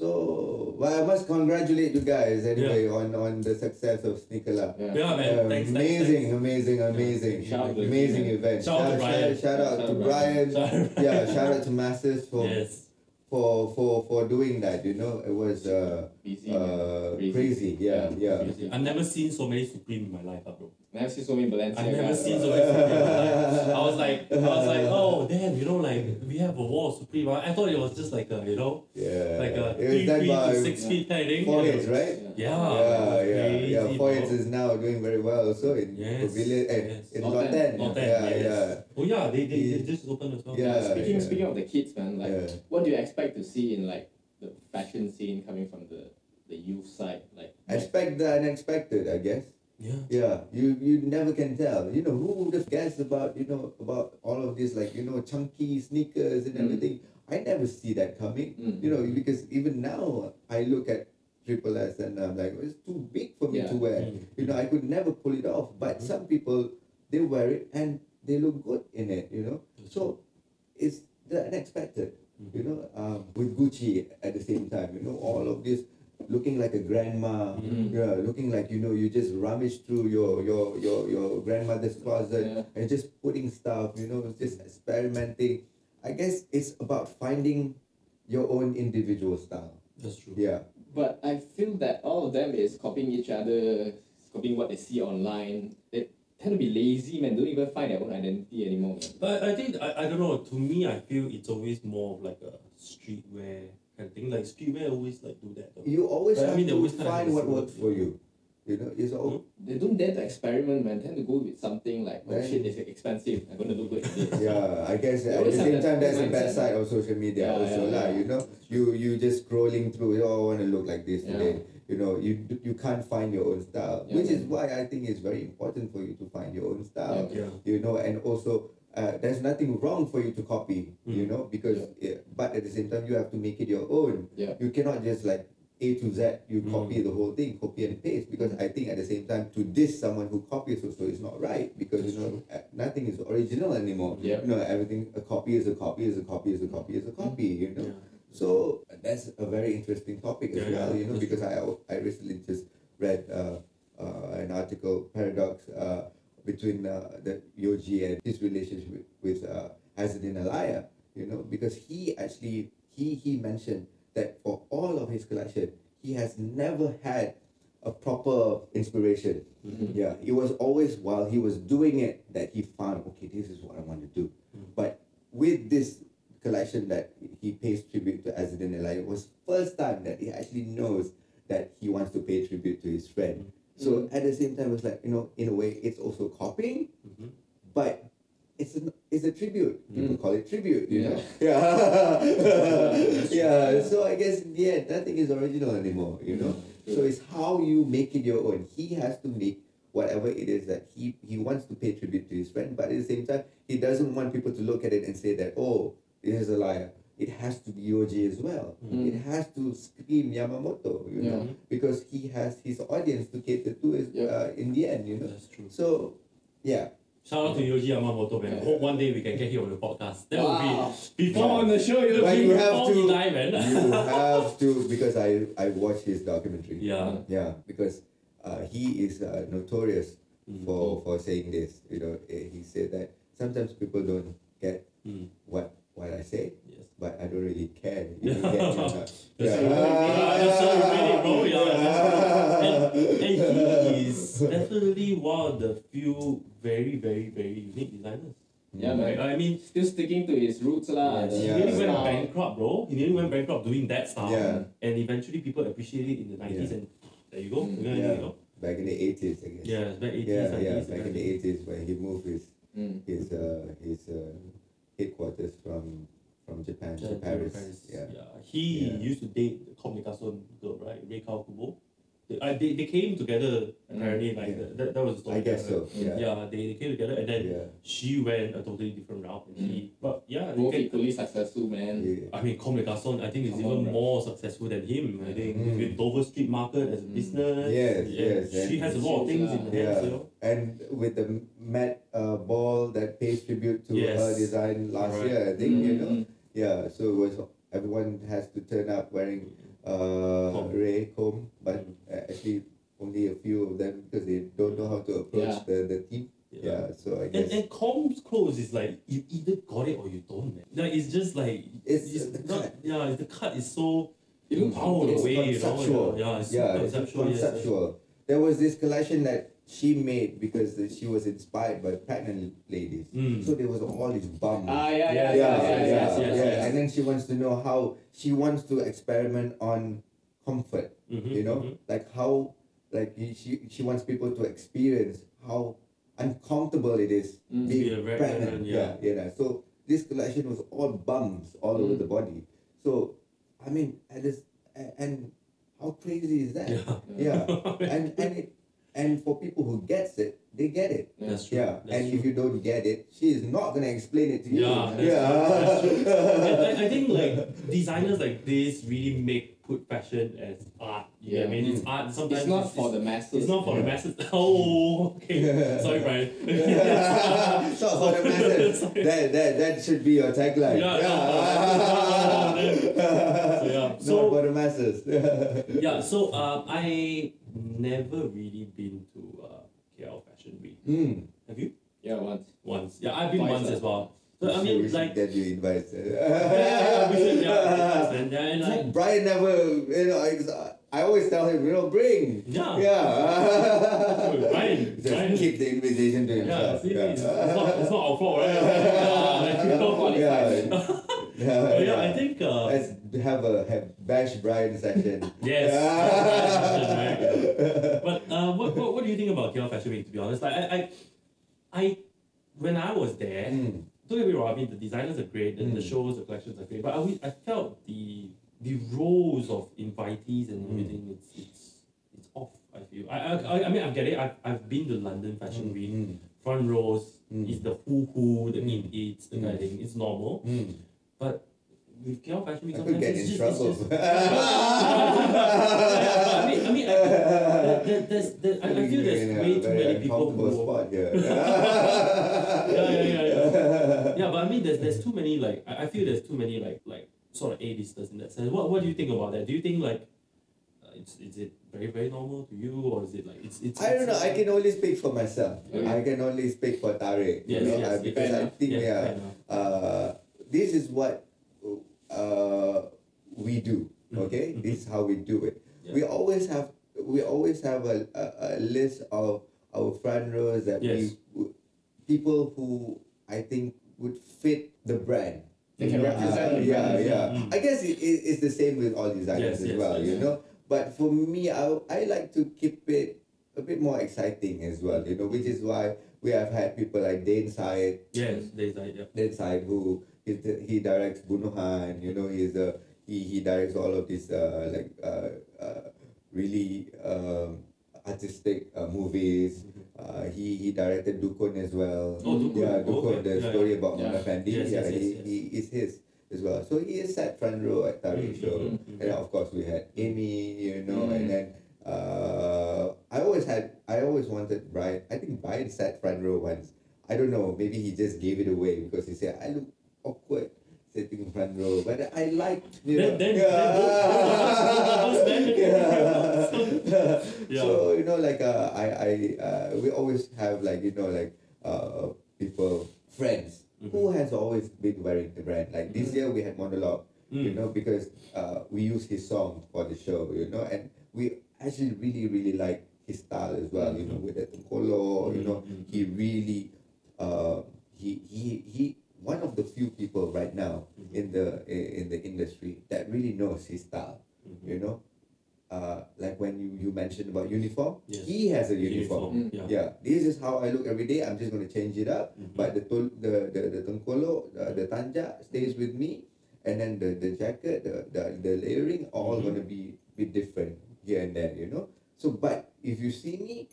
So, well, I must congratulate you guys anyway on, on the success of Sneaker Lab. Yeah. Yeah, man. Thanks, thanks, amazing, thanks. amazing, amazing, Shout out to amazing team, event. Shout out to Brian. shout out Shout to out Brian. Brian. yeah, shout out to Masters for Yes. for for for doing that. You know, it was uh, Busy, uh Crazy. crazy. Yeah, yeah. Crazy. I've never seen so many Supreme in my life, ah, bro. Never seen so many Balenciaga. I've never seen so many Supreme in my life. I was like, I was like, oh damn, you know, like we have a wall of Supreme. I I thought it was just like a, you know, Yeah, like a three feet by to six yeah. feet kind of thing. Four Yeah. Heads, right? Yeah, yeah, yeah, crazy, yeah. bro. Foyers is now doing very well also in Yes, Pavilion and yes. in Not Lot ten, 10. Not that, yeah, yes. yeah. Oh yeah, they they, they just opened as well. Yeah. Speaking yeah. speaking of the kids, man, like Yeah. what do you expect to see in like the fashion scene coming from the the youth side? Like Expect the unexpected, I guess. Yeah. Yeah, you you never can tell. You know, who would have guessed about, you know, about all of this, like, you know, chunky sneakers and Mm. everything. I never see that coming. Mm. You know, because even now I look at Triple S and I'm like, it's too big for me Yeah. to wear. Mm. You know, I could never pull it off. But some people, they wear it and they look good in it, you know. So it's the unexpected, you know, um, with Gucci at the same time, you know, all of this looking like a grandma, Mhm. yeah, looking like you know you just rummage through your your your your grandmother's closet Yeah. and just putting stuff, you know, just experimenting. I guess it's about finding your own individual style. That's true. Yeah. But I feel that all of them is copying each other, copying what they see online. They tend to be lazy, man. Don't even find their own identity anymore. Man. But I think I, I don't know. To me, I feel it's always more of like a streetwear kind of thing. Like streetwear always like do that. Though. You always But I mean, they to always find what works for you. You know, it's all hmm? They don't dare to experiment, man. Tend to go with something like, oh Right. shit, it's expensive. I'm gonna look good at this. yeah, I guess at the always have same that time that's the bad side of social media Yeah, also yeah, lah. yeah. You know, you you just scrolling through. Oh, I want to look like this Yeah. today. You know, you you can't find your own style, Yeah, which is why I think it's very important for you to find your own style. Yeah. You know, and also. Uh, there's nothing wrong for you to copy, you Mm. know, because yeah, but at the same time you have to make it your own. Yeah. You cannot just like A to Z, you Mm. copy the whole thing, copy and paste. Because I think at the same time, to diss someone who copies also is not right. Because you know, uh, nothing is original anymore. Yeah. You know, everything a copy is a copy is a copy is a copy is a copy. You know. Yeah. So that's a very interesting topic as Yeah, well. you know, because I I recently just read uh, uh, an article paradox uh, between uh, the Yohji and his relationship with, with uh, Azzedine Alaïa. You know, because he actually he he mentioned that for all of his collection, he has never had a proper inspiration. Mhm. Yeah, it was always while he was doing it that he found okay, this is what I want to do. Mm. But with this collection that he pays tribute to Azzedine Alaïa, it was first time that he actually knows that he wants to pay tribute to his friend. So at the same time, it's like you know, in a way, it's also copying, Mhm. but it's a it's a tribute. People Mm. call it tribute, you Yeah. know. Yeah, yeah. So I guess yeah, nothing is original anymore, you know. So it's how you make it your own. He has to make whatever it is that he he wants to pay tribute to his friend, but at the same time, he doesn't want people to look at it and say that oh, this is Alaïa. It has to be Yohji as well. Mm. It has to scream Yamamoto, you know, because he has his audience to cater to is, Yeah. uh, in the end, you know. That's true. So, yeah, Shout out to Yohji Yamamoto, man. Yeah. Hope one day we can get him on the podcast. That Wow. would be before Come on the show, you But you have to- die, man. you have to because I I watched his documentary. yeah. Yeah, because uh, he is uh, notorious Mm. for for saying this. You know, he said that sometimes people don't get Mm. what what I say, Yes. But I don't really care. You don't get it or not. That's so you yeah, that's really, bro. Yeah, that's and, and he is definitely one of the few very, very, very unique designers. Yeah, Like, man. I mean, Still sticking to his roots lah. Yes, the he Yeah. really went style. bankrupt, bro. He really went bankrupt doing that style. Yeah. And eventually people appreciate it in the 90s Yeah. and there you go. Mm. Yeah. you know? Back in the eighties, I guess. Yeah, back 80s, yeah, 90s. yeah. Back in the eighties when he moved his Mm. his uh, his uh, headquarters from from Japan to Japan, Paris. Yeah. He Yeah. used to date the Comme des Garçons girl, right? Rei Kawakubo. They, uh, they, they came together apparently, like Yeah. that, that was the story. I guess so. Yeah. Yeah. Yeah, they, they came together and then Yeah. she went a totally different route. And he, but yeah, they Both can, equally successful, man. Yeah. I mean, Comme des Garçons, I think is even on, more successful than him. I think Mm. with Dover Street Market as a Mm. business. Yes, and yes, She and- has a lot of things in her hands, Yeah. you know. And with the Met uh, Ball that pays tribute to Yes. her design last Right. year, I think you know. Yeah, so it was everyone has to turn up wearing uh, Comb. Ray comb, but Mm. uh, actually only a few of them because they don't know how to approach Yeah. the, the team. Yeah, so I guess and Com's clothes is like you either got it or you don't, man. Like it's just like It's the not cut. yeah, the cut is so It looks out of the it's way, you know. conceptual. Yeah, yeah, it's yeah, it's conceptual. yes, conceptual. There was this collection that she made because the, she was inspired by pregnant ladies. Mm. So there was all these bums. Ah, yeah, yeah, Yeah, yeah, yeah, yeah, yeah, yes, yeah, yes, yeah. yes. And then she wants to know how she wants to experiment on comfort. Mhm, You know, mhm. like how, like he- she she wants people to experience how uncomfortable it is Mm. being To be a very pregnant. pregnant, yeah, yeah. you know. So this collection was all bums all over Mm. the body. So I mean, and this and, and how crazy is that? Yeah. Yeah. and and it and for people who gets it, they get it. That's true. Yeah, That's and true. if you don't get it, she is not gonna explain it to you. Yeah, that's yeah. true, that's true. I, I think like designers like this really make put fashion as art, Yeah, I mean it's mm. art. Sometimes It's not for the masses. It's not for the Yeah. masses. Oh, okay. Sorry, Brian. it's not for the masses. That, that, that should be your tagline. Yeah, yeah. Not So for the masses. yeah. So um, I never really been to uh, KL Fashion Week. Mm. Have you? Yeah, once. Once. Yeah, I've been Twice, once uh, as well. So I mean, should like. get you invited. Yeah, yeah, we should, yeah, and, and like, Brian never, you know, I, I always tell him, you know, bring. Yeah. Yeah. Brian, Just Brian. keep the invitation to yeah, himself. see, it's, it's, not, it's not our fault, right? Yeah, you know, yeah. Yeah. Yeah, I think uh, Let's have a have bash Brian section. yes. But uh, what, what what do you think about KL Fashion Week? To be honest, like I I, I when I was there, Mm. don't get me wrong. I mean, the designers are great, and the Mm. shows, the collections are great. But I, I felt the the roles of invitees and Mm. everything. It's it's it's off. I feel. I I, I- mean, I get it. I've, I've been to London Fashion Week. Mm. Front rows Mm. is the who who, the Mm. in it's the kind of thing. It's normal. But with KL Fashion Week, I could sometimes get in just, trouble. just I mean, I mean, I, there, there, there's, there, I, I feel there's way too many people who. spot here. Yeah, yeah, yeah, yeah. Yeah, but I mean, there's there's too many like I, I feel there's too many like like sort of A-listers in that sense. What what do you think about that? Do you think like uh, it's is it very very normal to you or is it like it's it's? I don't know. I can only speak for myself. Okay. I can only speak for Tarik. Yes, you know, yes, uh, because I think yeah, yeah, uh, this is what uh, we do. Mhm, Okay, mhm. this is how we do it. Yeah. We always have we always have a, a, a list of our front rows that Yes. we people who I think would fit the brand. They can Uh, represent the yeah, yeah. Mm. I guess it, it, it's the same with all designers Yes, as yes, well, you know. But for me, I, I like to keep it a bit more exciting as well, you know, which is why we have had people like Dain Said, Yes, there's like yeah. Dain Said who is the, he directs Bunohan, you know, he's a he, he directs all of these uh, like uh, uh, really um, artistic uh, movies. Uh, he he directed Dukun as well. Oh, Dukun. Yeah, Dukun, Okay. the Yeah, story about Yeah. Mona Fandey. Yes, yeah, yes, yes, he, yes. he is his as well. So he is at front row at Tarik Mm, show. mm, mm, And of course we had Amy, you know, and Mm. then uh, I always had I always wanted Brian. I think Brian sat front row once. I don't know, maybe he just gave it away because he said I look awkward sitting front row, but I like you know. Then- then- then both of yeah. Yeah. So you know, like uh, I I uh, we always have like you know like uh people friends who has always been wearing the brand. Like this year we had monologue you Mm. know, because uh, we use his song for the show, you know, and we actually really, really like his style as well, you know, with the Tungkolo, you know, Mm, mm, he really, uh, he, he, he, one of the few people right now Mhm. in the in the industry that really knows his style, Mhm. you know, uh, like when you, you mentioned about uniform, Yes. he has a uniform. Mm. Yeah. Yeah, this is how I look every day. I'm just going to change it up. Mhm. But the tol- the the the tengkolo, uh, the tanjak stays with me, and then the the jacket, the the, the layering, all Mhm. gonna be be different here and there, you know. So, but if you see me,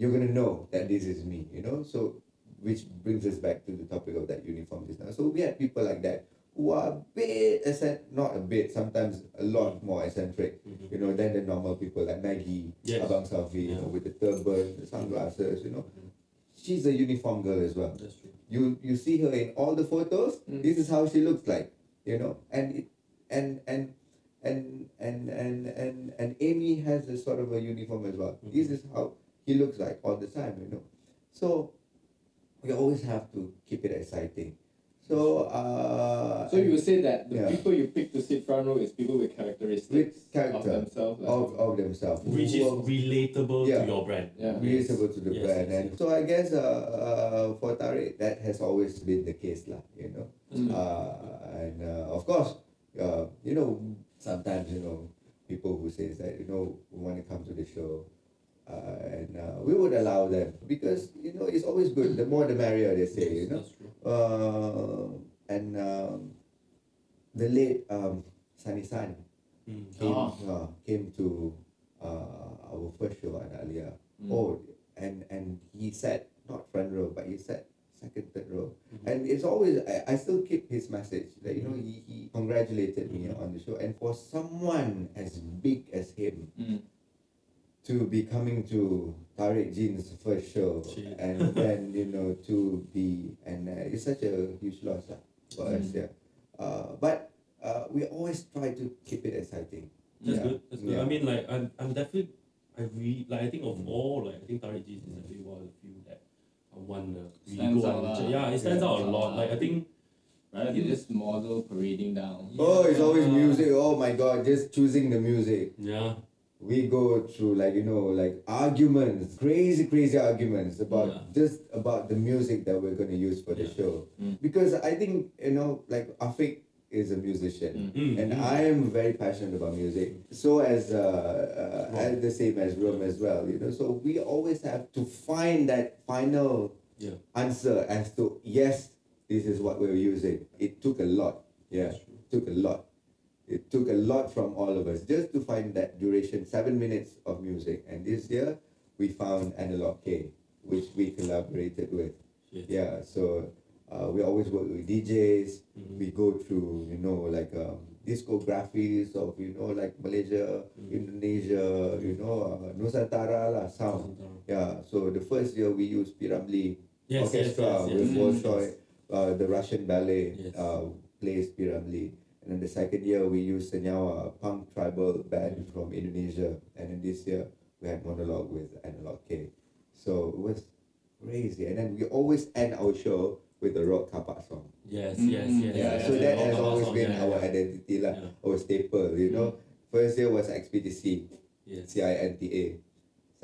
you're gonna know that this is me, you know. So, which brings us back to the topic of that uniform just now. So we had people like that who are a bit eccentric, not a bit, sometimes a lot more eccentric, Mhm. you know, than the normal people like Maggie, Yes. Abang Safi, you know, with the turban, the sunglasses, you know. Mhm. She's a uniform girl as well. That's true. You you see her in all the photos. Mm. This is how she looks like, you know. And it, and and and and and and and Amy has a sort of a uniform as well. Mhm. This is how he looks like all the time, you know. So we always have to keep it exciting. So uh, So you would say that the Yeah. people you pick to sit front row is people with characteristics With of character. themselves. like- of of themselves, Which is who are- relatable Yeah. to your brand. Yeah. relatable to the Yes, brand. yes, and so I guess uh, uh, for Tarik, that has always been the case, lah. You know, Mm. uh, and uh, of course, uh, you know, sometimes you know people who says that you know we want to come to the show. Uh, and uh, we would allow them because you know it's always good. The more the merrier, they say. You know, uh, and um, the late um, Sunny Sun Mm. came, uh, came to uh, our first show at Alia. Mm. Oh, and and he sat not front row, but he sat second, third row. Mhm. And it's always I, I still keep his message that you know he, he congratulated me Mhm. on the show. And for someone as big as him Mm. To be coming to Tarik Jeans first show Shit. and then you know to be and uh, it's such a huge loss lah for us Mm. yeah. Uh, but uh, we always try to keep it exciting. That's Yeah. good. That's good. Yeah. I mean, like, I'm, I'm definitely, I re like, I think of all, like, I think Tarik Jeans is definitely one of the few that I want to really Stands go out and Yeah, it stands Yeah. out a lot. Like, I think, Right? You just model parading down. Oh, it's always music. Oh my god, just choosing the music. yeah, we go through like you know like arguments crazy crazy arguments about Yeah. just about the music that we're going to use for the show Mm. because i think you know like Afiq is a musician Mm, and mm. i am very passionate about music so as uh, uh Rom. as the same as Rom as well you know so we always have to find that final Yeah. answer as to yes this is what we're using it took a lot yeah That's took a lot. It took a lot from all of us just to find that duration, seven minutes of music. And this year, we found Analog K, which we collaborated with. Shit. Yeah, so uh, we always work with DJs. Mhm. We go through, you know, like um, discographies of, you know, like Malaysia, Mhm. Indonesia, you know, uh, Nusantara lah, sound. Yeah, so the first year we used P. Ramlee Yes, yes, orchestra yes, yes, with yes, Bolshoi, yes. uh, the Russian ballet Yes. uh, plays P. Ramlee. And then the second year we used Senyawa, a punk tribal band Mm. from Indonesia. And then this year we had monologue with Analog K. So it was crazy. And then we always end our show with the rock kapak song. Yes, Mm, yes, mm, yes. Yeah, yeah, so yeah, that yeah. has always song, been yeah, our yeah. identity, lah, Yeah. our staple, you know. First year was Expedici, Yes. C-I-N-T-A.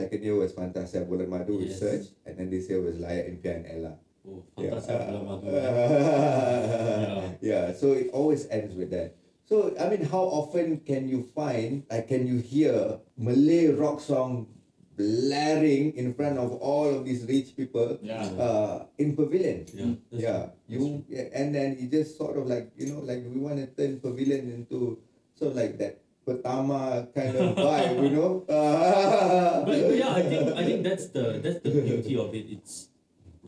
Second year was Fantasia Bulan Madu Yes. Research. And then this year was Layak Impian Ella. Oh, Yeah. Madu. yeah. yeah. So it always ends with that. So I mean, how often can you find, like, can you hear Malay rock song blaring in front of all of these rich people Yeah. uh, in pavilion? Yeah, that's yeah. true. That's You yeah, and then it just sort of like you know, like we want to turn pavilion into sort of like that Pertama kind of vibe, you know. but, but yeah, I think I think that's the that's the beauty of it. It's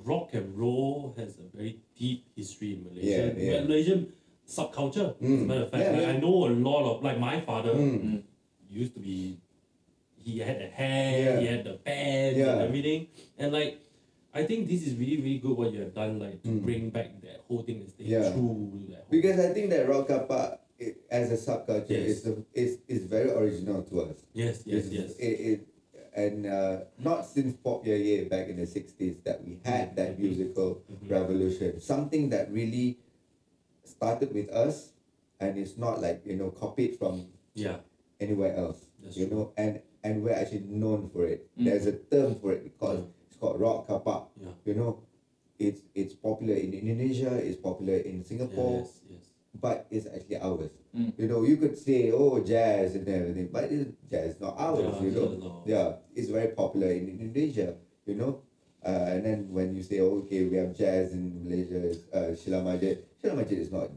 rock and roll has a very deep history in Malaysia. Yeah, yeah. Malaysian subculture. As a Mm. matter of fact, Yeah, like. I know a lot of like my father Mm. used to be. He had a hair. He had the band and everything, and like. I think this is really, really good what you have done, like to Mm. bring back that whole thing and stay true that. Whole Because I think that rock kapak it, as a subculture Yes. is, a, is is very original to us. yes, yes, It's- yes. It, it, and uh, not since Pop Yeah back in the 60s that we had that Mhm. musical Mhm. revolution. Something that really started with us and it's not like, you know, copied from Yeah, anywhere else. that's you true. know, and, and we're actually known for it. Mm. There's a term for it because Yeah. it's called rock kapak. Yeah. You know, it's it's popular in Indonesia, it's popular in Singapore, Yes, yes. But it's actually ours. Mm. You know, you could say, oh, jazz and everything, but it's, jazz not ours, Yeah, you know. yeah, no. Yeah, it's very popular in Indonesia, you know. Uh, and then when you say, oh, okay, we have jazz in Malaysia, uh, Sheila Majid. Sheila Majid is not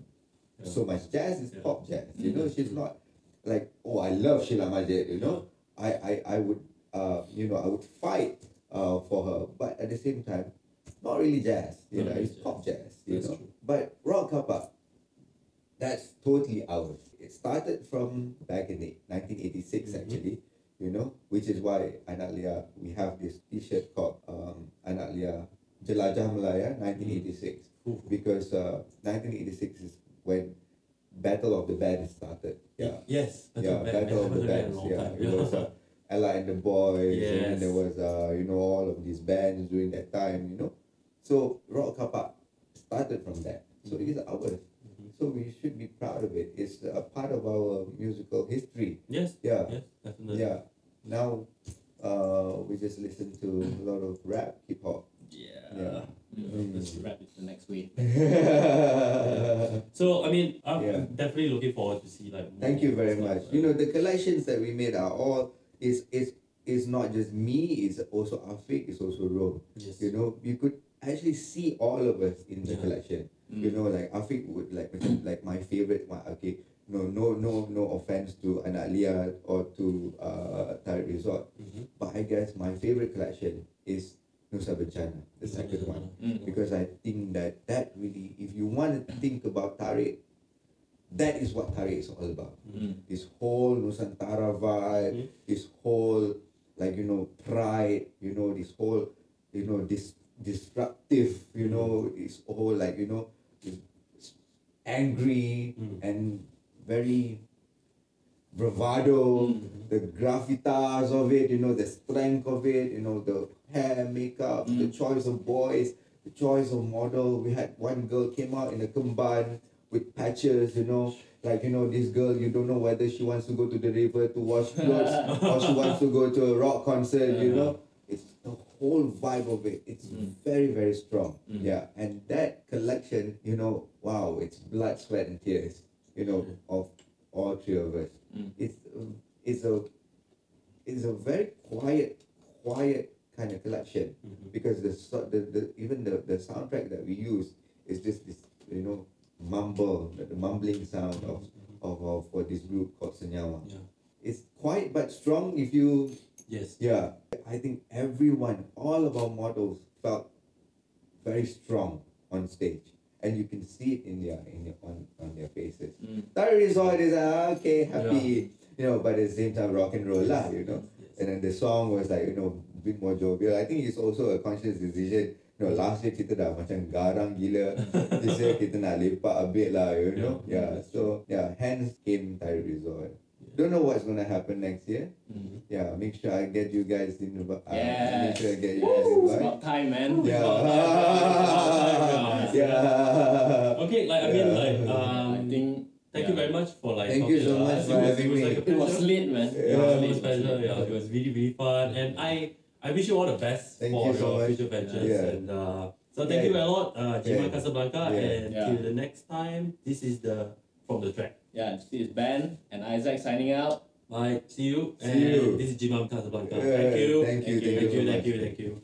Yeah. so much jazz, it's Yeah. pop jazz. You Mm, know, that's she's not like, oh, I love Sheila Majid, you know. I, I, I would, uh, you know, I would fight uh, for her, but at the same time, not really jazz, you Not know, really it's jazz. pop jazz, you That's know. true. But rock kapak, that's totally ours. It started from back in the 1986 Mhm. actually, you know, which is why Anak Lia, we have this t-shirt called um, Anak Lia Jelajah Melaya 1986 Ooh. because uh, 1986 is when Battle of the Bands started. Yeah. Yes. Battle yeah, Band- Battle of the Bands. Band, Yeah, it was uh, Ella and the Boys, and there was uh, you know all of these bands during that time, you know. So rock kapak started from that. So it is ours. So we should be proud of it. It's a part of our musical history. Yes. Yeah, Yes. Definitely. yeah. Now, uh, we just listen to a lot of rap, hip hop. Yeah. Yeah. Mm. Mm. Wrap it the next week. So I mean, I'm Yeah. definitely looking forward to see like. more Thank you very much. You know, the collections that we made are all is is is not just me. It's also Afiq. It's also Rome. Yes. You know, you could actually see all of us in the Yeah. collection. Mm. You know, like Afiq would like macam like my favorite one. Okay, no, no, no, no offense to Anak Lia or to uh Tarik Resort, Mhm. but I guess my favorite collection is Nusa Bencana, the second one. Mm. Because I think that that really, if you want to think about Tarik, that is what Tarik is all about. Mm. This whole Nusantara vibe, this whole like you know pride, you know this whole you know this disruptive, you know this whole like you know angry Mm. and very bravado, Mm. the gravitas of it, you know the strength of it, you know the hair, makeup, the Mm. choice of boys, the choice of model. We had one girl came out in a kemban with patches, you know, like you know this girl you don't know whether she wants to go to the river to wash clothes or she wants to go to a rock concert you know it's the whole vibe of it it's Mm. very very strong Mm. yeah and that collection you know wow it's blood sweat and tears you know of all three of us Mm. it's it's a it's a very quiet quiet kind of collection Mhm. because the, the, the even the, the soundtrack that we use is just this you know mumble the, the mumbling sound of, of, of for this group called Senyawa. Yeah. It's quiet but strong if you Yes. yeah. I think everyone, all of our models felt very strong on stage. And you can see it in their in their on, on their faces. Mm. That result is ah, okay, happy, you know, but at the same time rock and roll lah, you know. Yes. And then the song was like, you know, a bit more jovial. I think it's also a conscious decision. You know, last year kita dah macam garang gila. this year kita nak lepak a bit lah, you know. Yeah. Yeah. So yeah, hence came Tarik Resort. Don't know what's gonna happen next year. Mhm. Yeah, make sure I get you guys in. Uh, Make sure I get you guys It's about time, man. Yeah. Yeah. yeah. Okay, like I mean, Yeah. like um, I think. thank you very much for like. Thank you so much for having me. like It was pleasure. lit, man. Yeah. Yeah, it was lit. pleasure. Yeah, it was really really fun, and I I wish you all the best Thank for you so your much. future ventures. Yeah. And uh, so thank Yeah. you a lot, uh, Jima Yeah. Casablanca, Yeah. and Yeah. till the next time. This is the from the track. Yeah, this is Ben and Isaac signing out. Bye. See you. See and you. This is Jimam Casablanca. Yeah, Thank you. Thank you. Thank Thank Thank you. you. Thank you. Thank you.